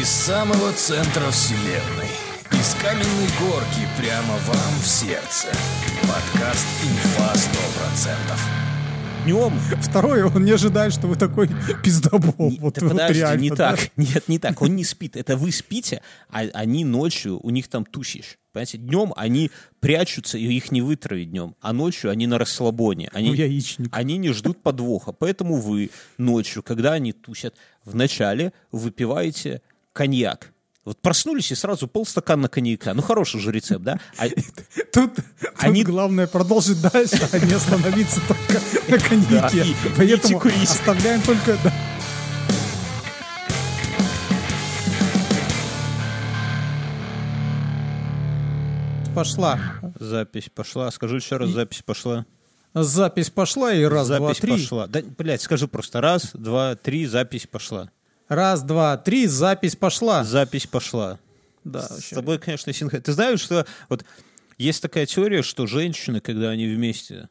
Из самого центра вселенной. Из каменной горки прямо вам в сердце. Подкаст «Инфа 100%». Днем Второе, он не ожидает, что вы такой пиздобол. Не- вот, да вот подожди, реально, не да. так. Нет, не так. Он не спит. Это вы спите, а они ночью, у них там тусишь. Понимаете, днем они прячутся, и их не вытравить днем. А ночью они на расслабоне. Они, Ну, яичник. они не ждут подвоха. Поэтому вы ночью, когда они тусят, вначале выпиваете коньяк. Вот проснулись и сразу полстакана коньяка. Ну, хороший же рецепт, да? А- Тут, тут Они- главное продолжить дальше, а не остановиться только на коньяке. Да, и- Поэтому курить. оставляем только... да. Пошла. Запись пошла. Скажу еще раз, запись пошла. Запись пошла, и раз, два, запись три. пошла. Да, блядь, скажи просто раз, два, три, запись пошла. Раз, два, три, запись пошла. Запись пошла. Да, С вообще. тобой, конечно, синхрон. Ты знаешь, что вот есть такая теория, что женщины, когда они вместе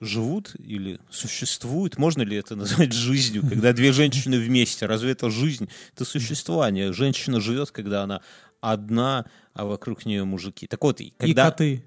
живут или существуют, можно ли это назвать жизнью, когда две женщины вместе? Разве это жизнь? Это существование. Женщина живет, когда она одна, а вокруг нее мужики. Так вот, и И когда... коты.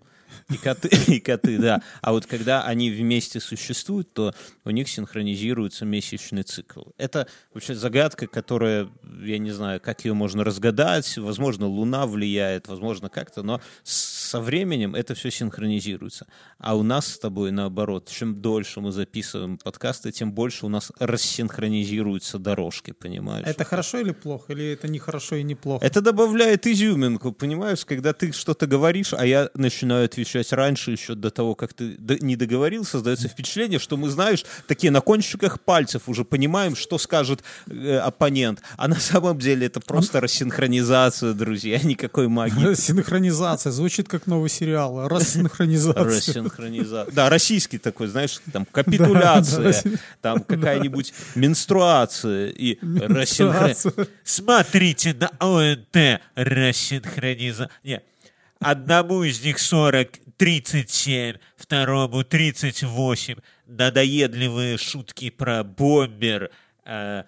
И коты, и коты, да. А вот когда они вместе существуют, то у них синхронизируется месячный цикл. Это вообще загадка, которая, я не знаю, как ее можно разгадать. Возможно, Луна влияет, возможно, как-то, но с- со временем это все синхронизируется. А у нас с тобой наоборот. Чем дольше мы записываем подкасты, тем больше у нас рассинхронизируются дорожки, понимаешь? Это хорошо или плохо? Или это не хорошо и не плохо? Это добавляет изюминку, понимаешь, когда ты что-то говоришь, а я начинаю отвечать раньше, еще до того, как ты не договорил, создается впечатление, что мы, знаешь, такие на кончиках пальцев уже понимаем, что скажет э, оппонент. А на самом деле это просто рассинхронизация, друзья, никакой магии. Синхронизация. Звучит как новый сериал. Рассинхронизация. Рассинхронизация. Да, российский такой, знаешь, там капитуляция, там какая-нибудь менструация и рассинхронизация. Смотрите на ОНТ рассинхронизация. Не, одному из них 40, 37, второму 38. Надоедливые шутки про бомбер, э,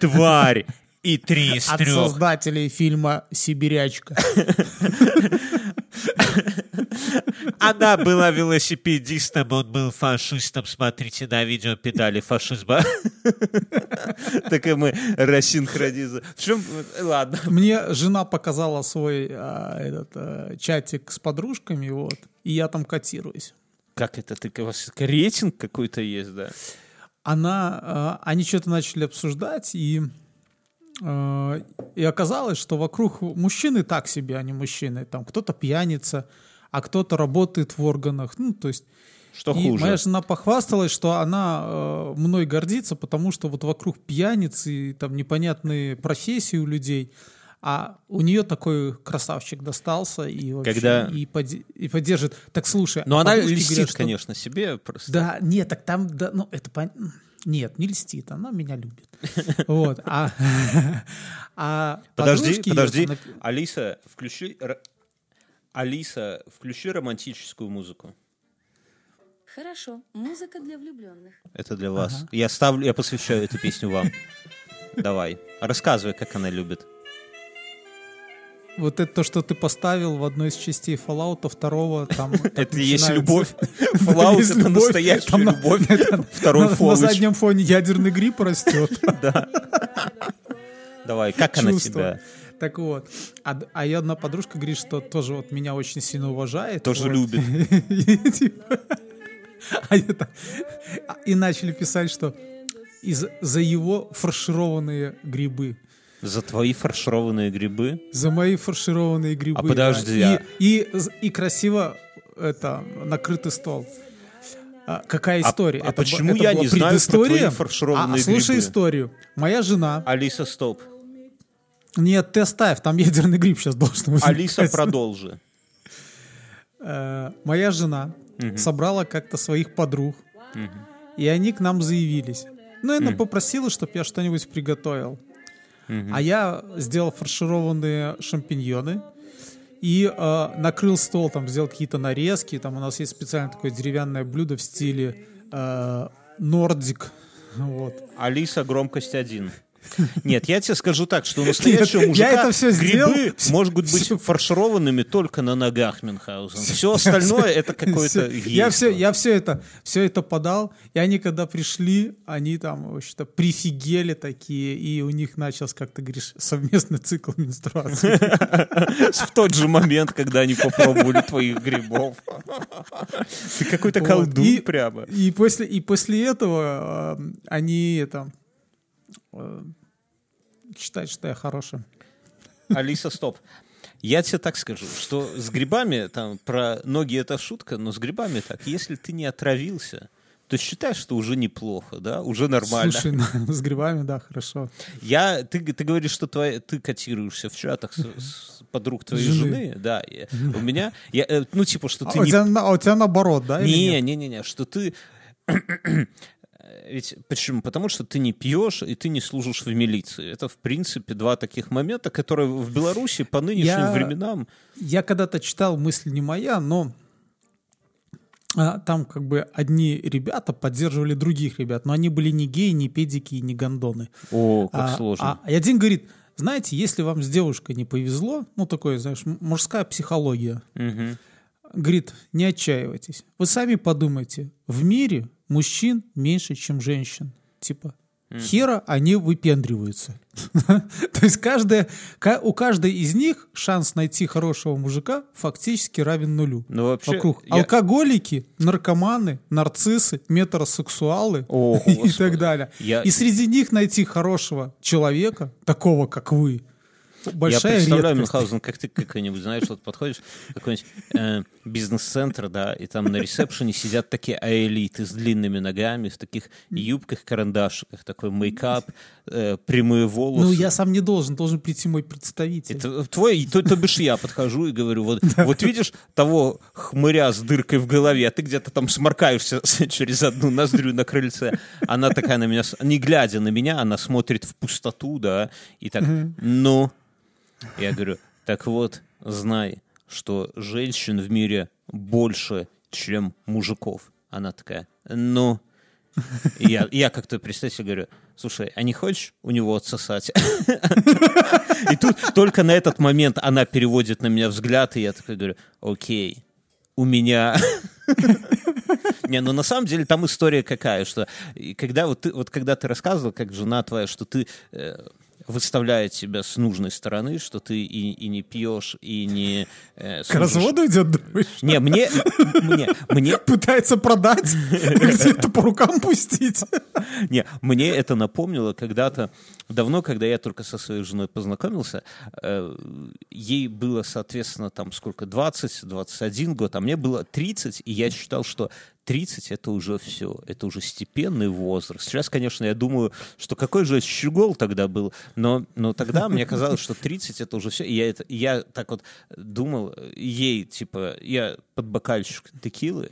тварь и три из От трех. создателей фильма «Сибирячка». Она была велосипедистом, он был фашистом. Смотрите на видео педали фашизма. Так и мы рассинхронизируем. В чем... Ладно. Мне жена показала свой а, этот а, чатик с подружками, вот, и я там котируюсь. Как это? Ты, у вас рейтинг какой-то есть, да? Она, а, они что-то начали обсуждать, и, и оказалось, что вокруг мужчины так себе, а не мужчины. Там кто-то пьяница, а кто-то работает в органах. Ну, то есть Что И хуже? моя жена похвасталась, что она э, мной гордится, потому что вот вокруг пьяниц и там непонятные профессии у людей, а у нее такой красавчик достался и вообще Когда- и, поди- и поддержит. Так слушай, Но а она льстит, говорят, что- конечно, себе. Просто. Да, нет, так там, да, ну это пон- Нет, не льстит, она меня любит. Вот, а, а Подожди, подожди. там Алиса, включи... р- Алиса, включи романтическую музыку. Хорошо, музыка для влюбленных. Это для вас. Я ставлю, я посвящаю эту песню вам. Давай, рассказывай, как она любит. Вот это то, что ты поставил в одной из частей Fallout, второго, там... Это есть любовь. Да, Fallout это настоящая любовь. Второй на, заднем фоне ядерный гриб растет. Давай, как она тебя? Так вот. А, а я одна подружка говорит, что тоже вот меня очень сильно уважает. Тоже вот. любит. И типа- а это- а- И начали писать, что из- за его фаршированные грибы. За твои фаршированные грибы? За мои фаршированные грибы. А да. подожди, И, а- и, и красиво это накрытый стол. А, какая А- история? а Это б- почему это я не знаю про твои фаршированные а, слушай грибы? историю. Моя жена... Алиса, стоп. Нет, ты оставь, там ядерный гриб сейчас должен возникать. Алиса, продолжи. Э, Моя жена собрала как-то своих подруг, и они к нам заявились. Ну, и она попросила, чтобы я что-нибудь приготовил. А я сделал фаршированные шампиньоны и э, накрыл стол, там сделал какие-то нарезки. Там у нас есть специальное такое деревянное блюдо в стиле э, нордик. Вот. Алиса, громкость один. Нет, я тебе скажу так, что у настоящего Нет, мужика я это сделал. грибы могут быть фаршированными только на ногах Мюнхгаузен. Все остальное это какое-то я все, я все это, все это подал, и они когда пришли, они там вообще-то прифигели такие, и у них начался, как ты говоришь, совместный цикл менструации. В тот же момент, когда они попробовали твоих грибов. Ты какой-то колдун прямо. И после, этого э, они это э, считают, что я хороший. Алиса, стоп. Я тебе так скажу, что с грибами, там, про ноги это шутка, но с грибами так, если ты не отравился, то считай, что уже неплохо, да, уже нормально. Слушай, ну, с грибами, да, хорошо. Я, ты, ты говоришь, что твоя, ты котируешься в чатах с, с подруг твоей жены, Жены. да. у меня, я, э, ну типа, что А ты у, не тебя, на- а у тебя наоборот, да? Не, не, не, не, что ты... Ведь почему? Потому что ты не пьешь и ты не служишь в милиции. Это, в принципе, два таких момента, которые в Беларуси по нынешним Я- временам... Я когда-то читал «Мысль не моя», но а, там как бы одни ребята поддерживали других ребят, но они были не геи, не педики и не гондоны. О, как А, сложно. а- и один говорит, знаете, если вам с девушкой не повезло, ну такое, знаешь, мужская психология, Мгм. говорит, не отчаивайтесь. Вы сами подумайте, в мире мужчин меньше, чем женщин. Типа, хера они выпендриваются. То есть каждая, ка- у каждой из них шанс найти хорошего мужика фактически равен нулю. Ну, вообще, Вокруг я- алкоголики, наркоманы, нарциссы, метросексуалы О, и так далее. Я- И среди них найти хорошего человека, такого как вы, большая Я представляю, редкость. Мюнхгаузен, как ты какой-нибудь, знаешь, вот подходишь какой-нибудь э, бизнес-центр, да, и там на ресепшене сидят такие аэлиты с длинными ногами, в таких юбках, карандашиках, такой мейкап, э, прямые волосы. Ну, я сам не должен, должен прийти мой представитель. Это твой, то, то бишь я подхожу и говорю, вот, вот видишь того хмыря с дыркой в голове, а ты где-то там сморкаешься через одну ноздрю на крыльце. Она такая на меня, не глядя на меня, она смотрит в пустоту, да, и так, ну, я говорю, так вот, знай, что женщин в мире больше, чем мужиков. Она такая, ну, я, я как-то, представь себе, говорю, слушай, а не хочешь у него отсосать? И тут только на этот момент она переводит на меня взгляд, и я такой говорю, окей, у меня... Не, ну на самом деле там история какая, что когда вот ты, вот когда ты рассказывал, как жена твоя, что ты э, выставляет себя с нужной стороны, что ты и, и не пьешь, и не... э, К служишь- разводу идет, думаешь? Не, мне, мне, мне, Пытается продать, где-то по рукам пустить. Не, мне это напомнило когда-то, давно, когда я только со своей женой познакомился, э, ей было, соответственно, там сколько, 20-21 год, а мне было 30, и я считал, что 30 это уже все, это уже степенный возраст. Сейчас, конечно, я думаю, что какой же щегол тогда был, но, но тогда мне казалось, что 30 это уже все. И я, это, я так вот думал, ей, типа, я под бокальчик текилы,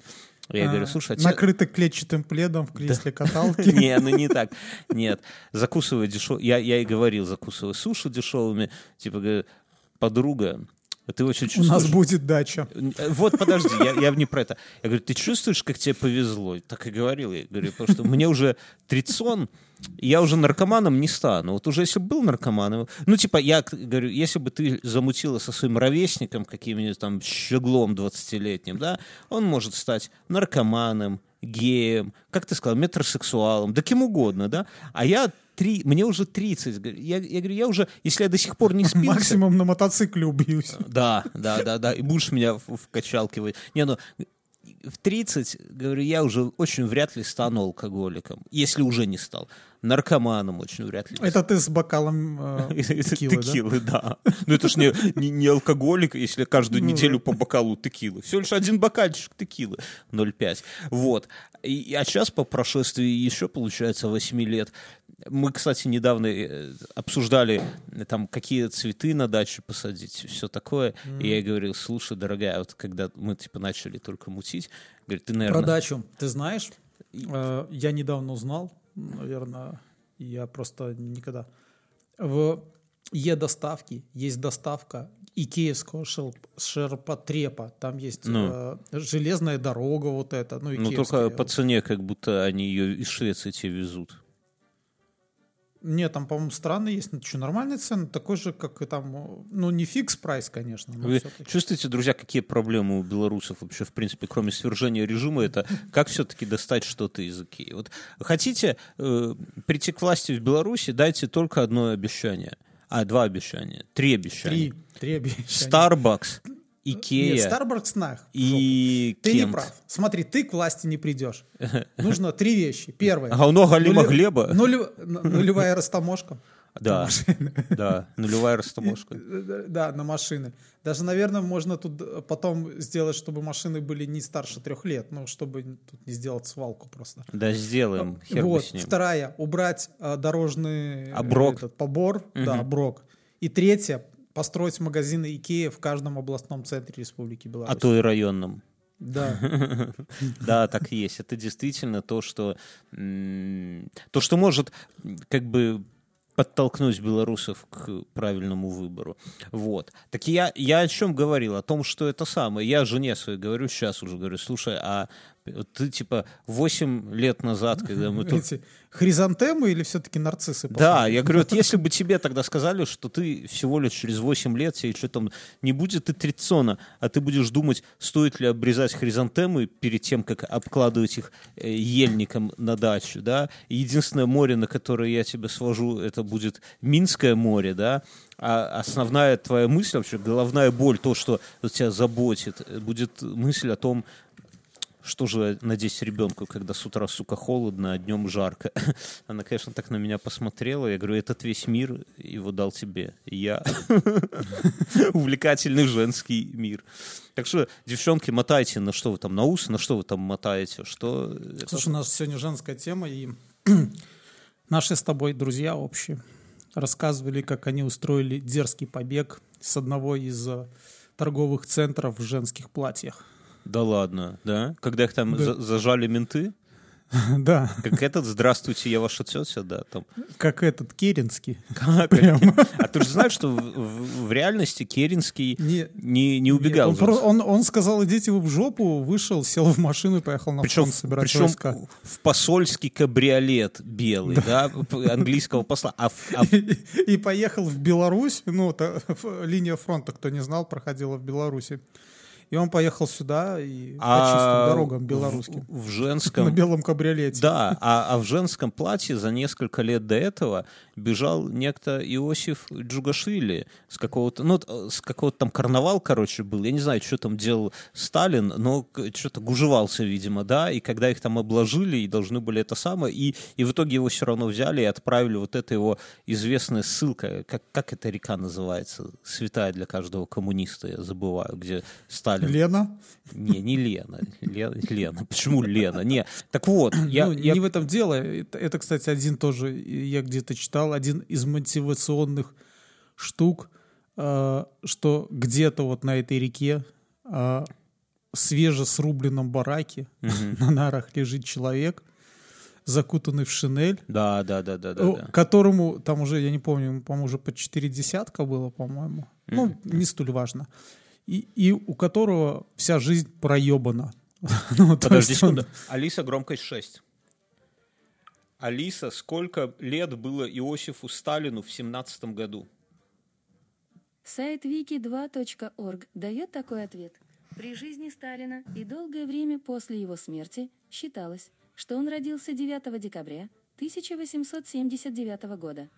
я говорю, слушай, а тебе- Накрыто клетчатым пледом в кресле каталки. не, ну не так. Нет. Закусывай дешево. Я, я и говорил, закусывай суши дешевыми. Типа, говорю, подруга, ты очень У чувствуешь... нас будет дача. Э, Вот, подожди, я, я не про это. Я говорю, ты чувствуешь, как тебе повезло? Так и говорил. Я говорю, потому что мне уже 30 и я уже наркоманом не стану. Вот уже если бы был наркоманом... Ну, типа, я говорю, если бы ты замутила со своим ровесником, каким-нибудь там щеглом 20-летним, да, он может стать наркоманом, геем, как ты сказал, метросексуалом, да кем угодно, да. А я три, мне уже 30. Я, я говорю, я уже, если я до сих пор не спился... Максимум на мотоцикле убьюсь. Да, да, да, да. И будешь меня в, в качалке... Не, ну, в 30, говорю, я уже очень вряд ли стану алкоголиком. Если уже не стал. Наркоманом очень вряд ли. Это ты с бокалом э, текилы, да? Текилы, да. Ну это ж не, не, не алкоголик, если каждую Ну неделю по бокалу текилы. Всего лишь один бокальчик текилы 0,5. Вот. И, а сейчас по прошествии еще, получается, 8 лет, мы, кстати, недавно э, обсуждали э, там, какие цветы на даче посадить, все такое. И я говорил, слушай, дорогая, вот когда мы типа начали только мутить, говорит, ты, наверное... Про дачу. Ты знаешь, э, я недавно узнал, наверное, я просто никогда. В Е-доставке есть доставка икеевского шел- ширпотреба. Там есть Ну. э, железная дорога вот эта. Ну, Ну, только по цене, как будто они ее из Швеции тебе везут. Нет, там, по-моему, странно есть, ну, что, нормальные цены, такой же, как и там, ну, не фикс прайс, конечно. но Вы всё-таки. чувствуете, друзья, какие проблемы у белорусов вообще, в принципе, кроме свержения режима, это как все-таки достать что-то из Икеи? Вот хотите э, прийти к власти в Беларуси, дайте только одно обещание. А, два обещания. Три обещания. Три, три обещания. Starbucks, Нет, Икея Starbucks нах. и Ты не Кент. прав. Смотри, ты к власти не придешь. Нужно три вещи. Первое. А у нога Лима Нуле- Глеба? Нулевая растаможка. Да, да, нулевая растаможка. Да, на машины. Даже, наверное, можно тут потом сделать, чтобы машины были не старше трех лет, ну, чтобы тут не сделать свалку просто. Да, сделаем, хер бы вот, с ним. вторая, убрать э, дорожный Оброк. этот, побор, да, оброк. И третья, построить магазины Икея в каждом областном центре Республики Беларусь. А то и районном. Да. Да, так и есть. Это действительно то, что то, что может как бы подтолкнуть белорусов к правильному выбору. Вот. Так я, я о чем говорил? О том, что это самое. Я жене своей говорю, сейчас уже говорю, слушай, а ты типа 8 лет назад, когда мы тут хризантемы или все-таки нарциссы? да, я говорю, вот если бы тебе тогда сказали, что ты всего лишь через 8 лет, тебе что там не будет и трицона, а ты будешь думать, стоит ли обрезать хризантемы перед тем, как обкладывать их э, ельником на дачу, да, единственное море, на которое я тебя свожу, это будет Минское море, да, а основная твоя мысль, вообще головная боль, то, что тебя заботит, будет мысль о том, что же надеть ребенку, когда с утра, сука, холодно, а днем жарко? Она, конечно, так на меня посмотрела. Я говорю, этот весь мир его дал тебе. Я увлекательный женский мир. Так что, девчонки, мотайте, на что вы там, на ус, на что вы там мотаете? Что... Слушай, у нас сегодня женская тема, и наши с тобой друзья общие рассказывали, как они устроили дерзкий побег с одного из э, торговых центров в женских платьях. Да ладно, да? Когда их там Да. за- зажали менты? Да, Как этот «Здравствуйте, я ваша тетя», да, там. как этот Керенский. Как-. А ты же знаешь, что в, в- в реальности Керенский Не- не, не убегал. он, же. про- он, он сказал, идите вы в жопу, вышел, сел в машину и поехал на Причем, фронт собирать причем войска. в посольский кабриолет белый, да, п- английского посла. А, а в- И поехал в Беларусь, ну, это ф- линия фронта, кто не знал, проходила в Беларуси. И он поехал сюда и по а чистым дорогам белорусским. В, в На женском... белом кабриолете. Да, а, а в женском платье за несколько лет до этого бежал некто Иосиф Джугашвили с какого-то, ну, с какого-то там карнавал, короче, был. Я не знаю, что там делал Сталин, но что-то гужевался, видимо, да, и когда их там обложили и должны были это самое, и, и в итоге его все равно взяли и отправили вот эта его известная ссылка, как, как эта река называется, святая для каждого коммуниста, я забываю, где Сталин Лена? не, не Лена. Ле- Лена. Почему Лена? Не. Так вот, я, ну, я- не в этом дело. Это, это, кстати, один тоже, я где-то читал, один из мотивационных штук, э, что где-то вот на этой реке э, свежесрубленном бараке на нарах лежит человек, закутанный в шинель, Да, да, да, да, да. которому там уже, я не помню, ему, по-моему, уже по четыре десятка было, по-моему. Ну, не столь важно. И, и у которого вся жизнь проебана. Ну, Подожди есть он- секунду. Алиса, громкость 6. Алиса, сколько лет было Иосифу Сталину в семнадцатом году? Сайт wiki2.org дает такой ответ. При жизни Сталина и долгое время после его смерти считалось, что он родился 9 декабря 1879 года.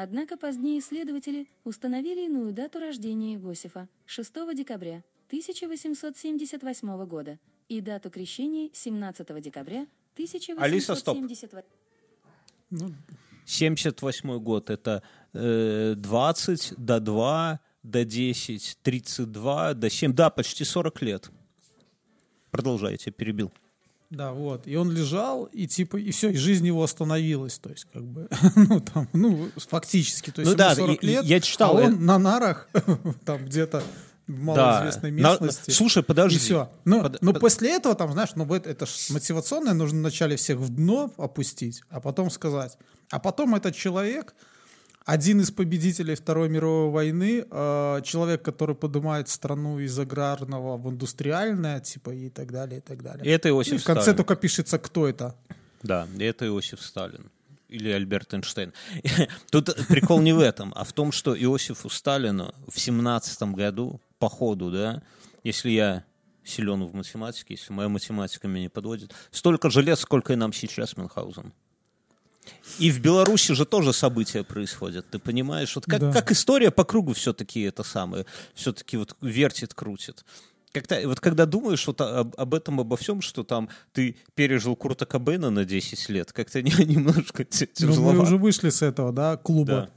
Однако позднее исследователи установили иную дату рождения Иосифа – 6 декабря 1878 года и дату крещения 17 декабря Алиса, стоп. 1878 78 год. Это э, 20 до 2 до 10, 32 до 7. Да, почти 40 лет. Продолжайте, перебил. Да, вот. И он лежал, и типа, и все, и жизнь его остановилась. То есть, как бы, ну, там, ну, фактически. То есть, Ну ему да, 40 и- и лет, я читал, а э- он на нарах, там, где-то в малоизвестной На- местности. Слушай, подожди. И все. Но, Под- но под- после этого, там, знаешь, ну это ж мотивационное, нужно вначале всех в дно опустить, а потом сказать. А потом этот человек, один из победителей Второй мировой войны, э, человек, который поднимает страну из аграрного в индустриальное, типа, и так далее, и так далее. И это И Иосиф в конце Сталин. только пишется, кто это. Да, и это Иосиф Сталин. Или Альберт Эйнштейн. Тут прикол не в этом, а в том, что Иосифу Сталину в семнадцатом году, по ходу, да, если я силен в математике, если моя математика меня не подводит, столько же лет, сколько и нам сейчас Мюнхгаузен. И в Беларуси же тоже события происходят, ты понимаешь? Вот как, Да. как история по кругу все-таки это самое, все-таки вот вертит, крутит. Как-то, вот когда думаешь вот об, об этом, обо всем, что там ты пережил Курта Кобейна на 10 лет, как-то не- немножко т- Ну, мы уже вышли с этого, да, клуба. Да.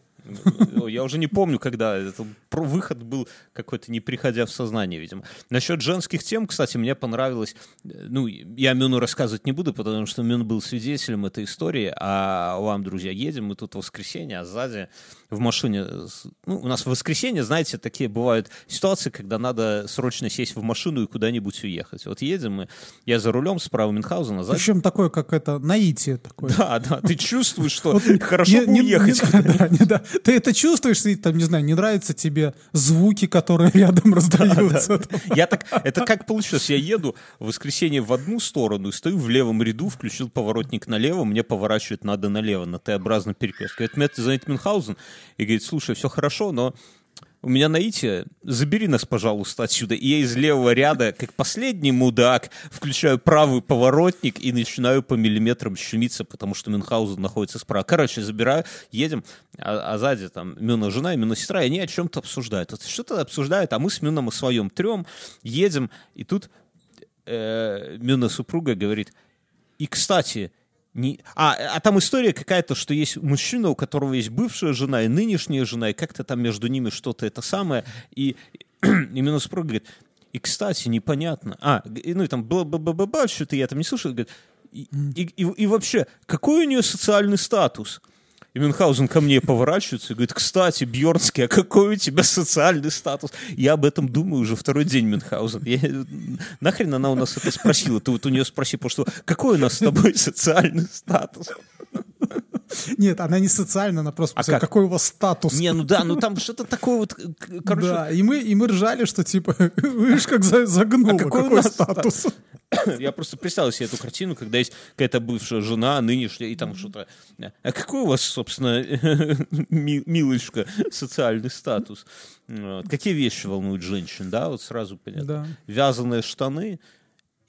Я уже не помню, когда это про выход был какой-то, не приходя в сознание, видимо. Насчет женских тем, кстати, мне понравилось. э, Ну, я Мюну рассказывать не буду, потому что Мюн был свидетелем этой истории. А вам, друзья, едем мы тут в воскресенье, а сзади в машине... с- Ну, у нас в воскресенье, знаете, такие бывают ситуации, когда надо срочно сесть в машину и куда-нибудь уехать. Вот едем мы, я за рулем справа Мюнхгаузена, сзади Причем такое, как это, наитие такое. да, да, ты чувствуешь, что хорошо бы уехать. да, да. Ты это чувствуешь, и там, не знаю, не нравятся тебе звуки, которые рядом раздаются. Я так, это как получилось? Я еду в воскресенье в одну сторону и стою в левом ряду, включил поворотник налево, мне поворачивать надо налево, на Т-образный перекрест. Говорит, меня занят Мюнхгаузен. И говорит, слушай, все хорошо, но у меня наитие, забери нас, пожалуйста, отсюда. И я из левого ряда, как последний мудак, включаю правый поворотник и начинаю по миллиметрам щемиться, потому что Мюнхгаузен находится справа. Короче, забираю, едем, а, а сзади там Мюна жена и Мюна сестра, и они о чем-то обсуждают. Вот Что-то обсуждают, а мы с Мюном о своем трем едем, и тут э, Мюна супруга говорит, и, кстати, не... А, а там история какая-то, что есть мужчина, у которого есть бывшая жена и нынешняя жена, и как-то там между ними что-то это самое. И именно супруга говорит, и, кстати, непонятно. А, и, ну и там бла бла бла бла бла что-то я там не слышал. Говорит, и, и, и, и вообще, какой у нее социальный статус? И Мюнхгаузен ко мне поворачивается и говорит, кстати, Бьернский, а какой у тебя социальный статус? Я об этом думаю уже второй день, Мюнхгаузен. Я- нахрен она у нас это спросила? Ты вот у нее спроси, потому что какой у нас с тобой социальный статус? Нет, она не социальная, она просто А как? какой у вас статус. Не, ну да, ну там что-то такое вот, короче, Да, и мы, и мы ржали, что типа, видишь, как за- загнуло, А какой какой, у нас статус. Я просто представил себе эту картину, когда есть какая-то бывшая жена, нынешняя, и там что-то... А какой у вас, собственно, ми- милочка, социальный статус? Вот. Какие вещи волнуют женщин, да? Вот сразу понятно. Да. Вязаные штаны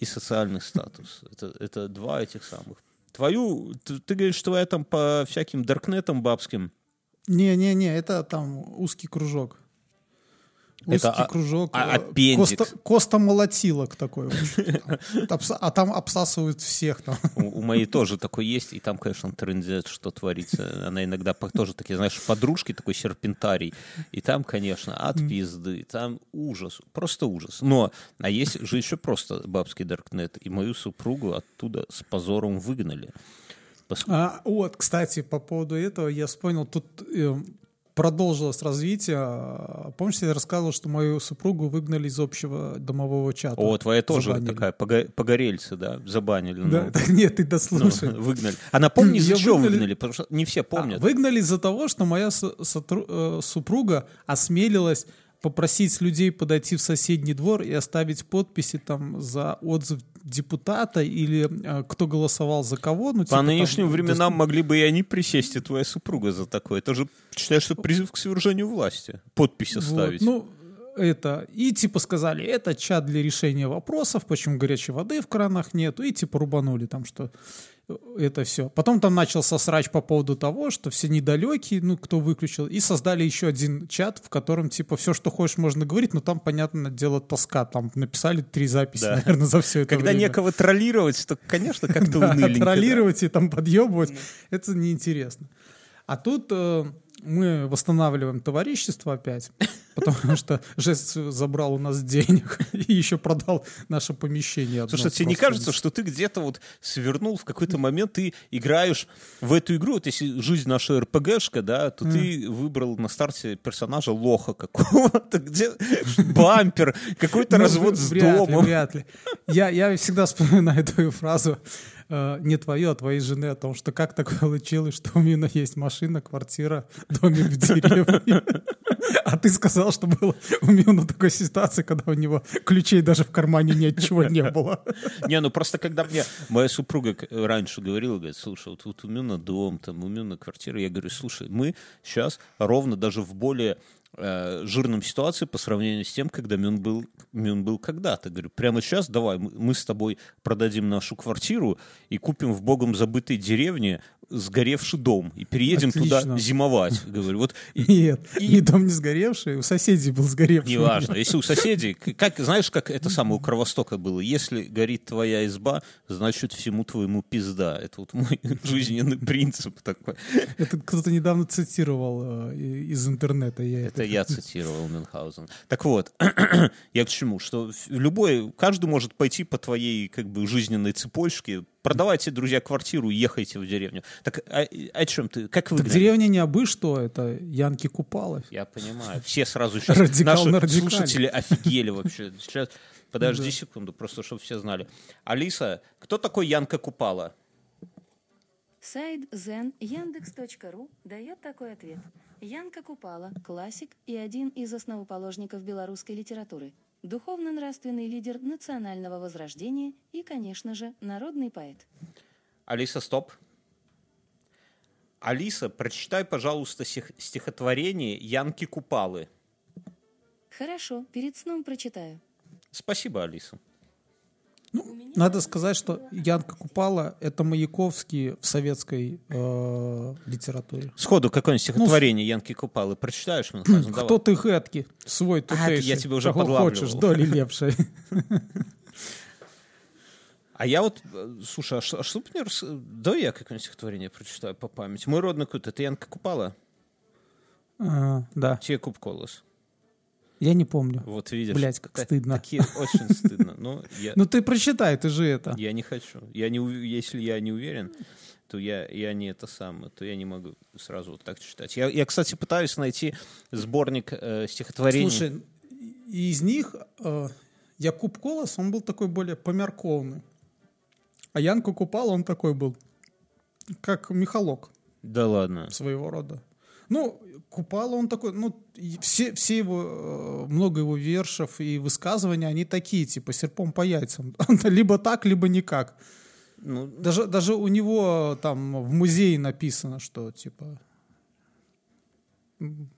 и социальный статус. Это, это два этих самых. Твою, ты, ты говоришь, твоя там по всяким даркнетам бабским, Не-не-не, это там узкий кружок. Узкий Это а- кружок. а- э, аппендикс. Коста, Коста молотилок такой. А там обсасывают всех там. У, у моей тоже такой есть, и там, конечно, трендец, что творится. Она иногда тоже такие, знаешь, подружки, такой серпентарий. И там, конечно, от пизды, там ужас, просто ужас. Но, а есть же еще просто бабский даркнет, и мою супругу оттуда с позором выгнали. А, вот, кстати, по поводу этого я вспомнил, тут э, продолжилось развитие. А, Помнишь, я рассказывал, что мою супругу выгнали из общего домового чата? О, твоя тоже Забанили. такая, погорельцы, да, забанили. Да, ну. да, нет, ты Ну, дослушай. выгнали. А напомни, за Её что выгнали- выгнали? Потому что не все А, помнят. выгнали из-за того, что моя э, супруга осмелилась попросить людей подойти в соседний двор и оставить подписи там за отзыв депутата или э, кто голосовал за кого. Ну, типа, По там, нынешним дос- временам могли бы и они присесть, и твоя супруга за такое. Это же, считаешь, что призыв к свержению власти. Подпись Вот, оставить. ну, это, и типа сказали, это чат для решения вопросов, почему горячей воды в кранах нету, и типа рубанули там, что э, это все. Потом там начался срач по поводу того, что все недалекие, ну, кто выключил, и создали еще один чат, в котором типа все, что хочешь, можно говорить, но там, понятное дело, тоска. Там написали три записи, Да. наверное, за все это Когда время. некого троллировать, то, конечно, как-то уныленько. троллировать и там подъебывать, это неинтересно. А тут э, мы восстанавливаем товарищество опять, потому что жест забрал у нас денег и еще продал наше помещение. Слушай, тебе не кажется, что ты где-то вот свернул в какой-то момент, ты играешь в эту игру, вот если жизнь наша РПГшка, да, то ты выбрал на старте персонажа лоха какого-то, где бампер, какой-то Ну, развод с вряд ли, домом. вряд ли. Я, всегда вспоминаю твою фразу. Э, не твою, а твоей жены о том, что как так получилось, что у Мина есть машина, квартира, домик в деревне. А ты сказал, что было у Мина такой ситуации, когда у него ключей даже в кармане ни от чего не было. Не, ну просто когда мне моя супруга раньше говорила, говорит, слушай, вот, у Мюна дом, там у Мюна квартира, я говорю, слушай, мы сейчас ровно даже в более э, жирном ситуации по сравнению с тем, когда Мюн был, Мюн был когда-то. Говорю, прямо сейчас давай, мы с тобой продадим нашу квартиру и купим в богом забытой деревне сгоревший дом и переедем Отлично. туда зимовать. Говорю, вот и- Нет, И- и дом не сгоревший, у соседей был сгоревший. Неважно. Если у соседей, как, знаешь, как это самое у Кровостока было, если горит твоя изба, значит всему твоему пизда. Это вот мой жизненный принцип такой. Это кто-то недавно цитировал э, из интернета. Я Это я цитировал Мюнхгаузен. Так вот, я к чему? Что любой, каждый может пойти по твоей как бы жизненной цепочке, продавайте, друзьья, квартиру и ехайте в деревню. Так о, о чем ты? Как вы Так деревня не абы что, это Янки Купалов. Я понимаю. Все сразу сейчас Радикал на наши радикале. слушатели офигели вообще. Сейчас, подожди Да. секунду, просто чтобы все знали. Алиса, кто такой Янка Купала? Сайт Zen Яндекс.ру дает такой ответ. Янка Купала – классик и один из основоположников белорусской литературы. Духовно-нравственный лидер национального возрождения и, конечно же, народный поэт. Алиса, стоп. Алиса, прочитай, пожалуйста, стих- стихотворение Янки Купалы. Хорошо, перед сном прочитаю. Спасибо, Алиса. Надо сказать, что Янка Купала — это Маяковский в советской э, литературе. Сходу какое-нибудь стихотворение Янки Купалы прочитаешь? Мюнхгаузен? Давай. Кто ты гэтки? Свой А, это тутейший. я тебе уже Кого подлавливал. хочешь, доли лепшей. А я вот, э, слушай, а что, а что бы мне рас- Да я какое-нибудь стихотворение прочитаю по памяти. Мой родной кут, это Янка Купала? А, Да, Тебе Купколос. Я не помню. Вот видишь. Блядь, как та- стыдно. Такие очень стыдно. Ну, я, Ну ты прочитай, ты же это. я не хочу. Я не, если я не уверен, то я, я не это самое, то я не могу сразу вот так читать. Я, я кстати, пытаюсь найти сборник э, стихотворений. Слушай, из них э, Якуб Колос, он был такой более померковный. А Янка Купала, он такой был, как Михалок Да ладно. своего рода. Ну, Купала, он такой, ну, все, все его, э, много его вершев и высказывания, они такие, типа, серпом по яйцам. либо так, либо никак. Ну, Даже, даже у него там в музее написано, что, типа,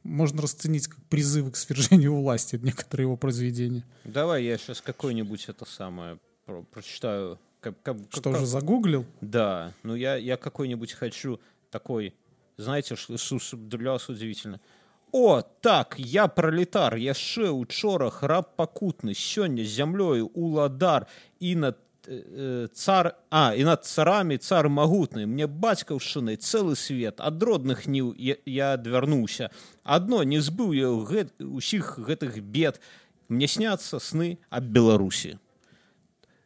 можно расценить как призывы к свержению власти некоторые его произведения. давай я сейчас какое-нибудь это самое про- прочитаю. Как, как- Что как- уже загуглил? Да, ну я, я какой-нибудь хочу такой, знаете, для вас удивительно. О, так, я пролетар, я ще учора храб покутный, сёння зямлёю уладар і над э, э, цар, а, і над царами цар магутны, мне бацькаўшчынай цэлы свет, ад родных ніў я адвярнуўся. Адно не збыў я гэт, усіх гэтых бед, мне сняцца сны аб Беларусі.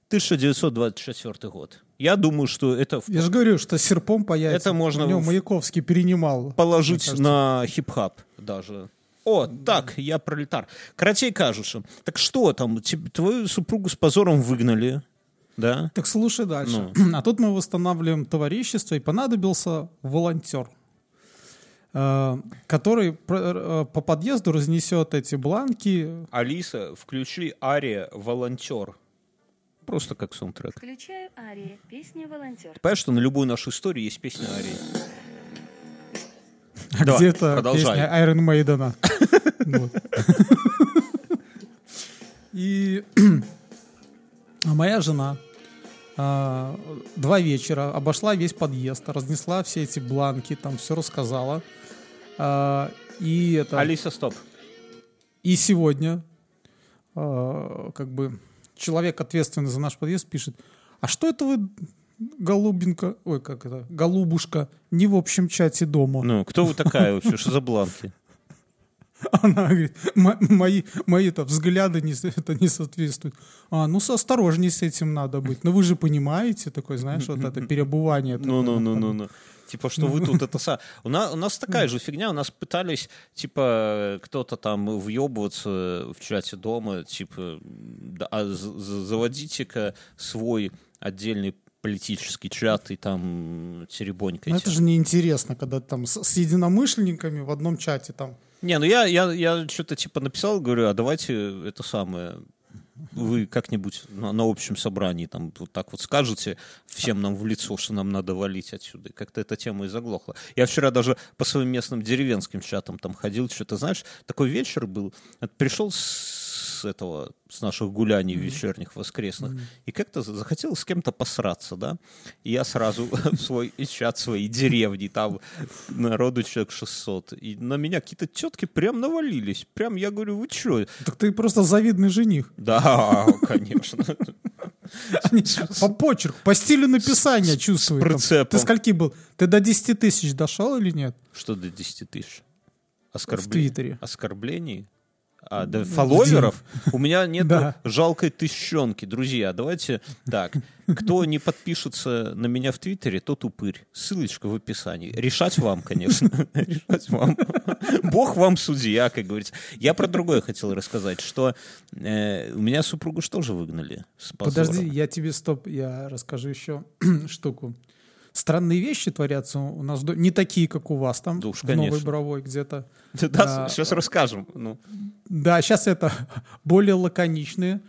1924 год. Я думаю, что это Я же говорю, что серпом по яйцам. Это можно У него в- Маяковский перенимал. положить кажется. на хип-хап даже. О, так, я пролетар. Карацей кажучы, так что там, тебе- твою супругу с позором выгнали, да? Так слушай дальше. Ну. А тут мы восстанавливаем товарищество, и понадобился волонтер, э, который э, по подъезду разнесет эти бланки. Алиса, включи ария «Волонтер». Просто как саундтрек. Включаю Ария, песня «Волонтер». Ты понимаешь, что на любую нашу историю есть песня арии? А Давай, где-то продолжай. песня Iron Maiden. И а моя жена а, два вечера обошла весь подъезд, разнесла все эти бланки, там все рассказала. А, И это... Алиса, стоп. И сегодня э, как бы человек, ответственный за наш подъезд, пишет, а что это вы, голубинка, ой, как это, голубушка, не в общем чате дома? Ну, кто вы такая вообще? Что за бланки? Она говорит, «Мо- мои, мои-то взгляды не, это не соответствуют. А, ну, осторожней с этим надо быть. Ну, вы же понимаете, такой, знаешь, вот это переобувание. Ну, ну, такое, ну, там. ну, ну. Типа, что вы тут это са... У нас, у нас такая же фигня, у нас пытались, типа, кто-то там въебываться в чате дома, типа, да, а заводите-ка свой отдельный политический чат и там теребонькаете. Это же неинтересно, когда там с, с единомышленниками в одном чате там. Не, ну я, я, я что-то типа написал, говорю, а давайте это самое, вы как-нибудь на, на общем собрании там вот так вот скажете всем нам в лицо, что нам надо валить отсюда. Как-то эта тема и заглохла. Я вчера даже по своим местным деревенским чатам там ходил, что-то, знаешь, такой вечер был. Пришел с этого, с наших гуляний mm-hmm. вечерних, воскресных, mm-hmm. и как-то захотел с кем-то посраться, да, и я сразу в свой чат своей деревни, там народу человек 600, и на меня какие-то тетки прям навалились, прям, я говорю, вы что? Так ты просто завидный жених. Да, конечно. По почерку, по стилю написания чувствую. Ты скольки был? Ты до 10 тысяч дошел или нет? Что до 10 тысяч? Оскорбление. В Твиттере. Оскорблений? А, да, фолловеров у меня нет жалкой тыщенки. Друзья, давайте так. Кто не подпишется на меня в Твиттере, тот упырь. Ссылочка в описании. Решать вам, конечно. Решать вам. Бог вам судья, как говорится. Я про другое хотел рассказать, что э, у меня супругу что же выгнали? Подожди, я тебе стоп, я расскажу еще штуку странные вещи творятся у нас, не такие, как у вас там, да уж, в Новой Боровой где-то. Да, а, сейчас расскажем. Ну. Да, сейчас это более лаконичные.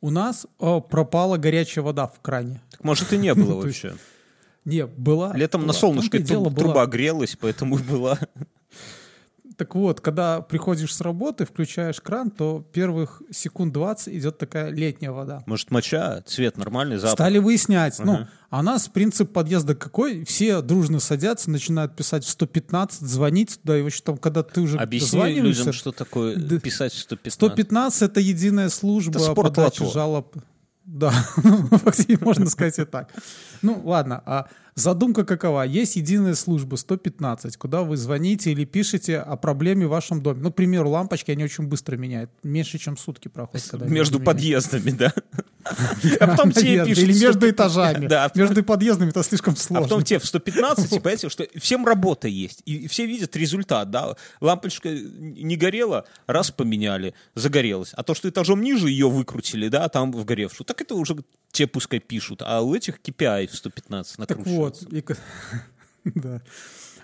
У нас о, пропала горячая вода в кране. Так может и не было вообще. Не, была. Летом на солнышке труба грелась, поэтому была. Так вот, когда приходишь с работы, включаешь кран, то первых секунд 20 идет такая летняя вода. Может, моча, цвет нормальный, запах? Стали выяснять. Uh-huh. Ну, а у нас принцип подъезда какой? Все дружно садятся, начинают писать в 115, звонить туда, и вообще там, когда ты уже Объясни людям, что такое писать в 115. 115 — это единая служба это подачи жалоб. Да, можно сказать и так. Ну, ладно, а Задумка какова? Есть единая служба 115, куда вы звоните или пишете о проблеме в вашем доме. Ну, к примеру, лампочки, они очень быстро меняют. Меньше, чем сутки проходят. Между подъездами, да? А потом тебе пишут... Или между этажами. Да. Между подъездами это слишком сложно. А потом тебе в 115, понимаете, что всем работа есть. И все видят результат, да. Лампочка не горела, раз поменяли, загорелась. А то, что этажом ниже ее выкрутили, да, там вгоревшую, так это уже те пускай пишут. А у этих KPI в 115 накручивается. Вот. И, да.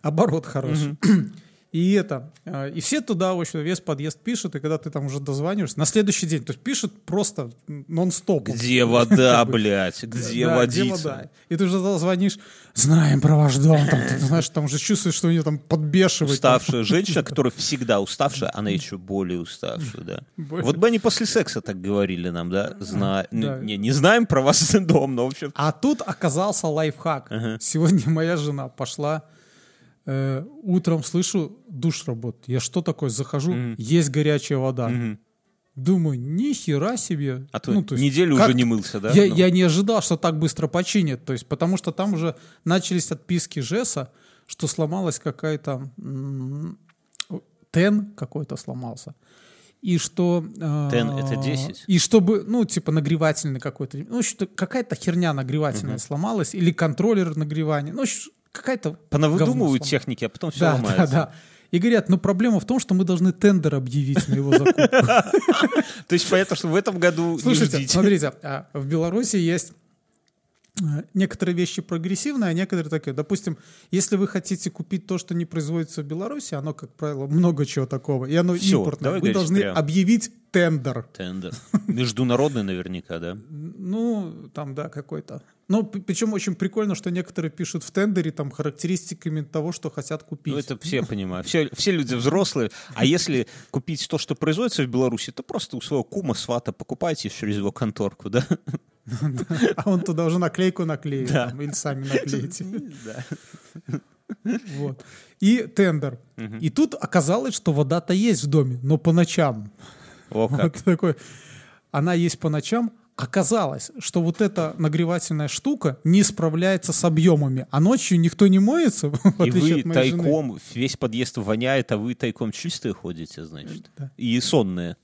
Оборот хороший. И это, а, и все туда, в общем, весь подъезд пишут, и когда ты там уже дозваниваешься, на следующий день, то есть пишут просто нон-стоп. Где вода, блядь, где водица? И ты уже звонишь, знаем про ваш дом, там, ты знаешь, там уже чувствуешь, что у нее там подбешивает. Уставшая женщина, которая всегда уставшая, она еще более уставшая, да. Вот бы они после секса так говорили нам, да, Зна... Не, не знаем про вас дом, но в общем... А тут оказался лайфхак. Сегодня моя жена пошла э, утром слышу, душ работает. Я что такое? Захожу, mm-hmm. есть горячая вода. Mm-hmm. Думаю, ни хера себе. А то, ну, то есть, неделю как... уже не мылся, да? Я, ну. я не ожидал, что так быстро починят. То есть, потому что там уже начались отписки ЖЭСа, что сломалась какая-то... Тен какой-то сломался. И что... Э, Тен — это 10? И чтобы, ну, типа нагревательный какой-то... Ну, что какая-то херня нагревательная uh-huh. сломалась. Или контроллер нагревания. Ну, какая-то... Понавыдумывают техники, а потом все да, ломается. Да, да. И говорят, ну проблема в том, что мы должны тендер объявить на его закупку. То есть понятно, что в этом году Слушайте, смотрите, а в Беларуси есть э, некоторые вещи прогрессивные, а некоторые такие. Допустим, если вы хотите купить то, что не производится в Беларуси, оно, как правило, много чего такого, и оно Все, импортное. Вы должны прям. объявить тендер. Тендер. Международный наверняка, да? Ну, там, да, какой-то. Ну, причем очень прикольно, что некоторые пишут в тендере там характеристиками того, что хотят купить. Ну, это все понимают. Все, все люди взрослые. А если купить то, что производится в Беларуси, то просто у своего кума, свата покупайте через его конторку, да? А он туда уже наклейку наклеит. Или сами наклеите. Вот. И тендер. И тут оказалось, что вода-то есть в доме, но по ночам. О, как. Вот такой. Она есть по ночам, Оказалось, что вот эта нагревательная штука не справляется с объемами, а ночью никто не моется, И вы тайком, жены. весь подъезд воняет, а вы тайком чистые ходите, значит, да. и сонные.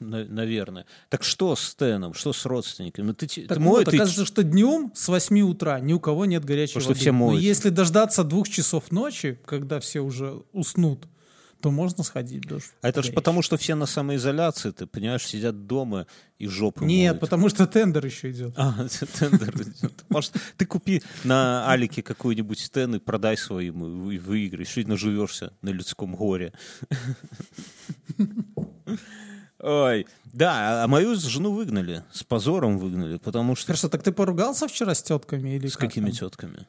Наверное. Так что с Теном, что с родственниками? Ну, ты, так ты вот, ты... оказывается, что днем с 8 утра ни у кого нет горячей Потому воды. Что все моются. Но если дождаться двух часов ночи, когда все уже уснут, то можно сходить в душ. А это же потому, что все на самоизоляции, ты понимаешь, сидят дома и жопы Нет, моют. потому что тендер еще идет. А, тендер идет. Может, ты купи на Алике какой-нибудь стен и продай своим, и вы- выиграешь, и наживешься на людском горе. Ой, да, а мою жену выгнали, с позором выгнали, потому что... Хорошо, так ты поругался вчера с тетками или С как какими там? тетками?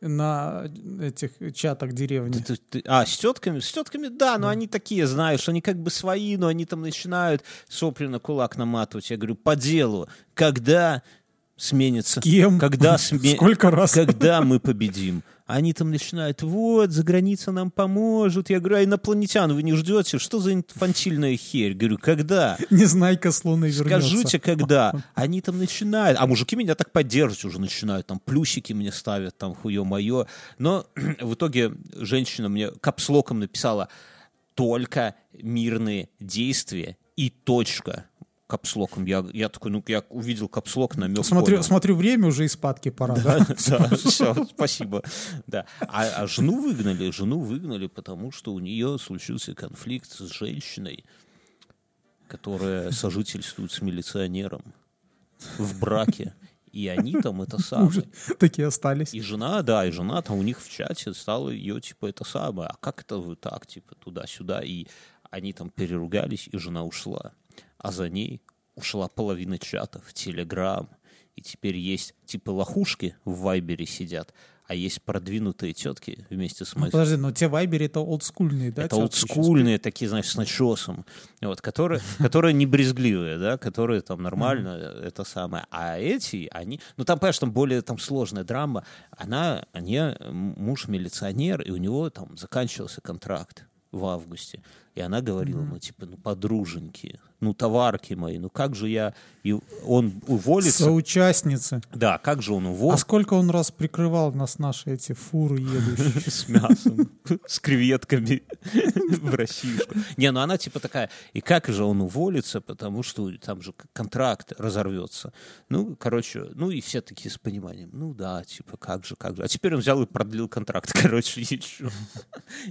На этих чатах деревни? Ты- ты- а, с тетками? С тетками, да, но они такие, знаешь, они как бы свои, но они там начинают сопли на кулак наматывать. Я говорю, по делу, когда сменится... Кем? Когда, сме- Сколько раз? когда мы победим? Они там начинают, вот, за граница нам поможет. Я говорю, а инопланетян вы не ждете? Что за инфантильная херь? Говорю, когда? Незнайка с луны вернется. Скажите, когда? Они там начинают. А мужики меня так поддерживать уже начинают. Там плюсики мне ставят, там хуе мое. Но в итоге женщина мне капслоком написала только мирные действия и точка. Капслоком. Я, я такой, ну, я увидел капслок, намек Смотрю, понял. смотрю, время уже и спадки пора, да? Да, все, спасибо. Да. А, а жену выгнали, жену выгнали, потому что у нее случился конфликт с женщиной, которая сожительствует с милиционером в браке. И они там это самое. Такие остались. И жена, да, и жена там у них в чате стала ее, типа, это самое. А как это вы так, типа, туда-сюда? И они там переругались, и жена ушла. А за ней ушла половина чата в Телеграм. И теперь есть, типа, лохушки в Вайбере сидят, а есть продвинутые тетки вместе с Ну, моей подожди, но те вайберы это олдскульные, да? это олдскульные, такие, знаешь, с начесом, вот, которые, которые не брезгливые, да, которые там нормально, это самое. А эти, они, ну там, понимаешь, там более там сложная драма. Она, они, муж милиционер, и у него там заканчивался контракт в августе. И она говорила, ну, типа, ну, подруженьки, ну, товарки мои, ну, как же я... И он уволится. Соучастницы. Да, как же он А уволится сколько он раз прикрывал нас наши эти фуры едущие? с мясом, с креветками в Россиюшку. Не, ну она типа такая, и как же он уволится, потому что там же контракт разорвется. Ну, короче, ну и все такие с пониманием, ну да, типа как же, как же. А теперь он взял и продлил контракт, короче, еще.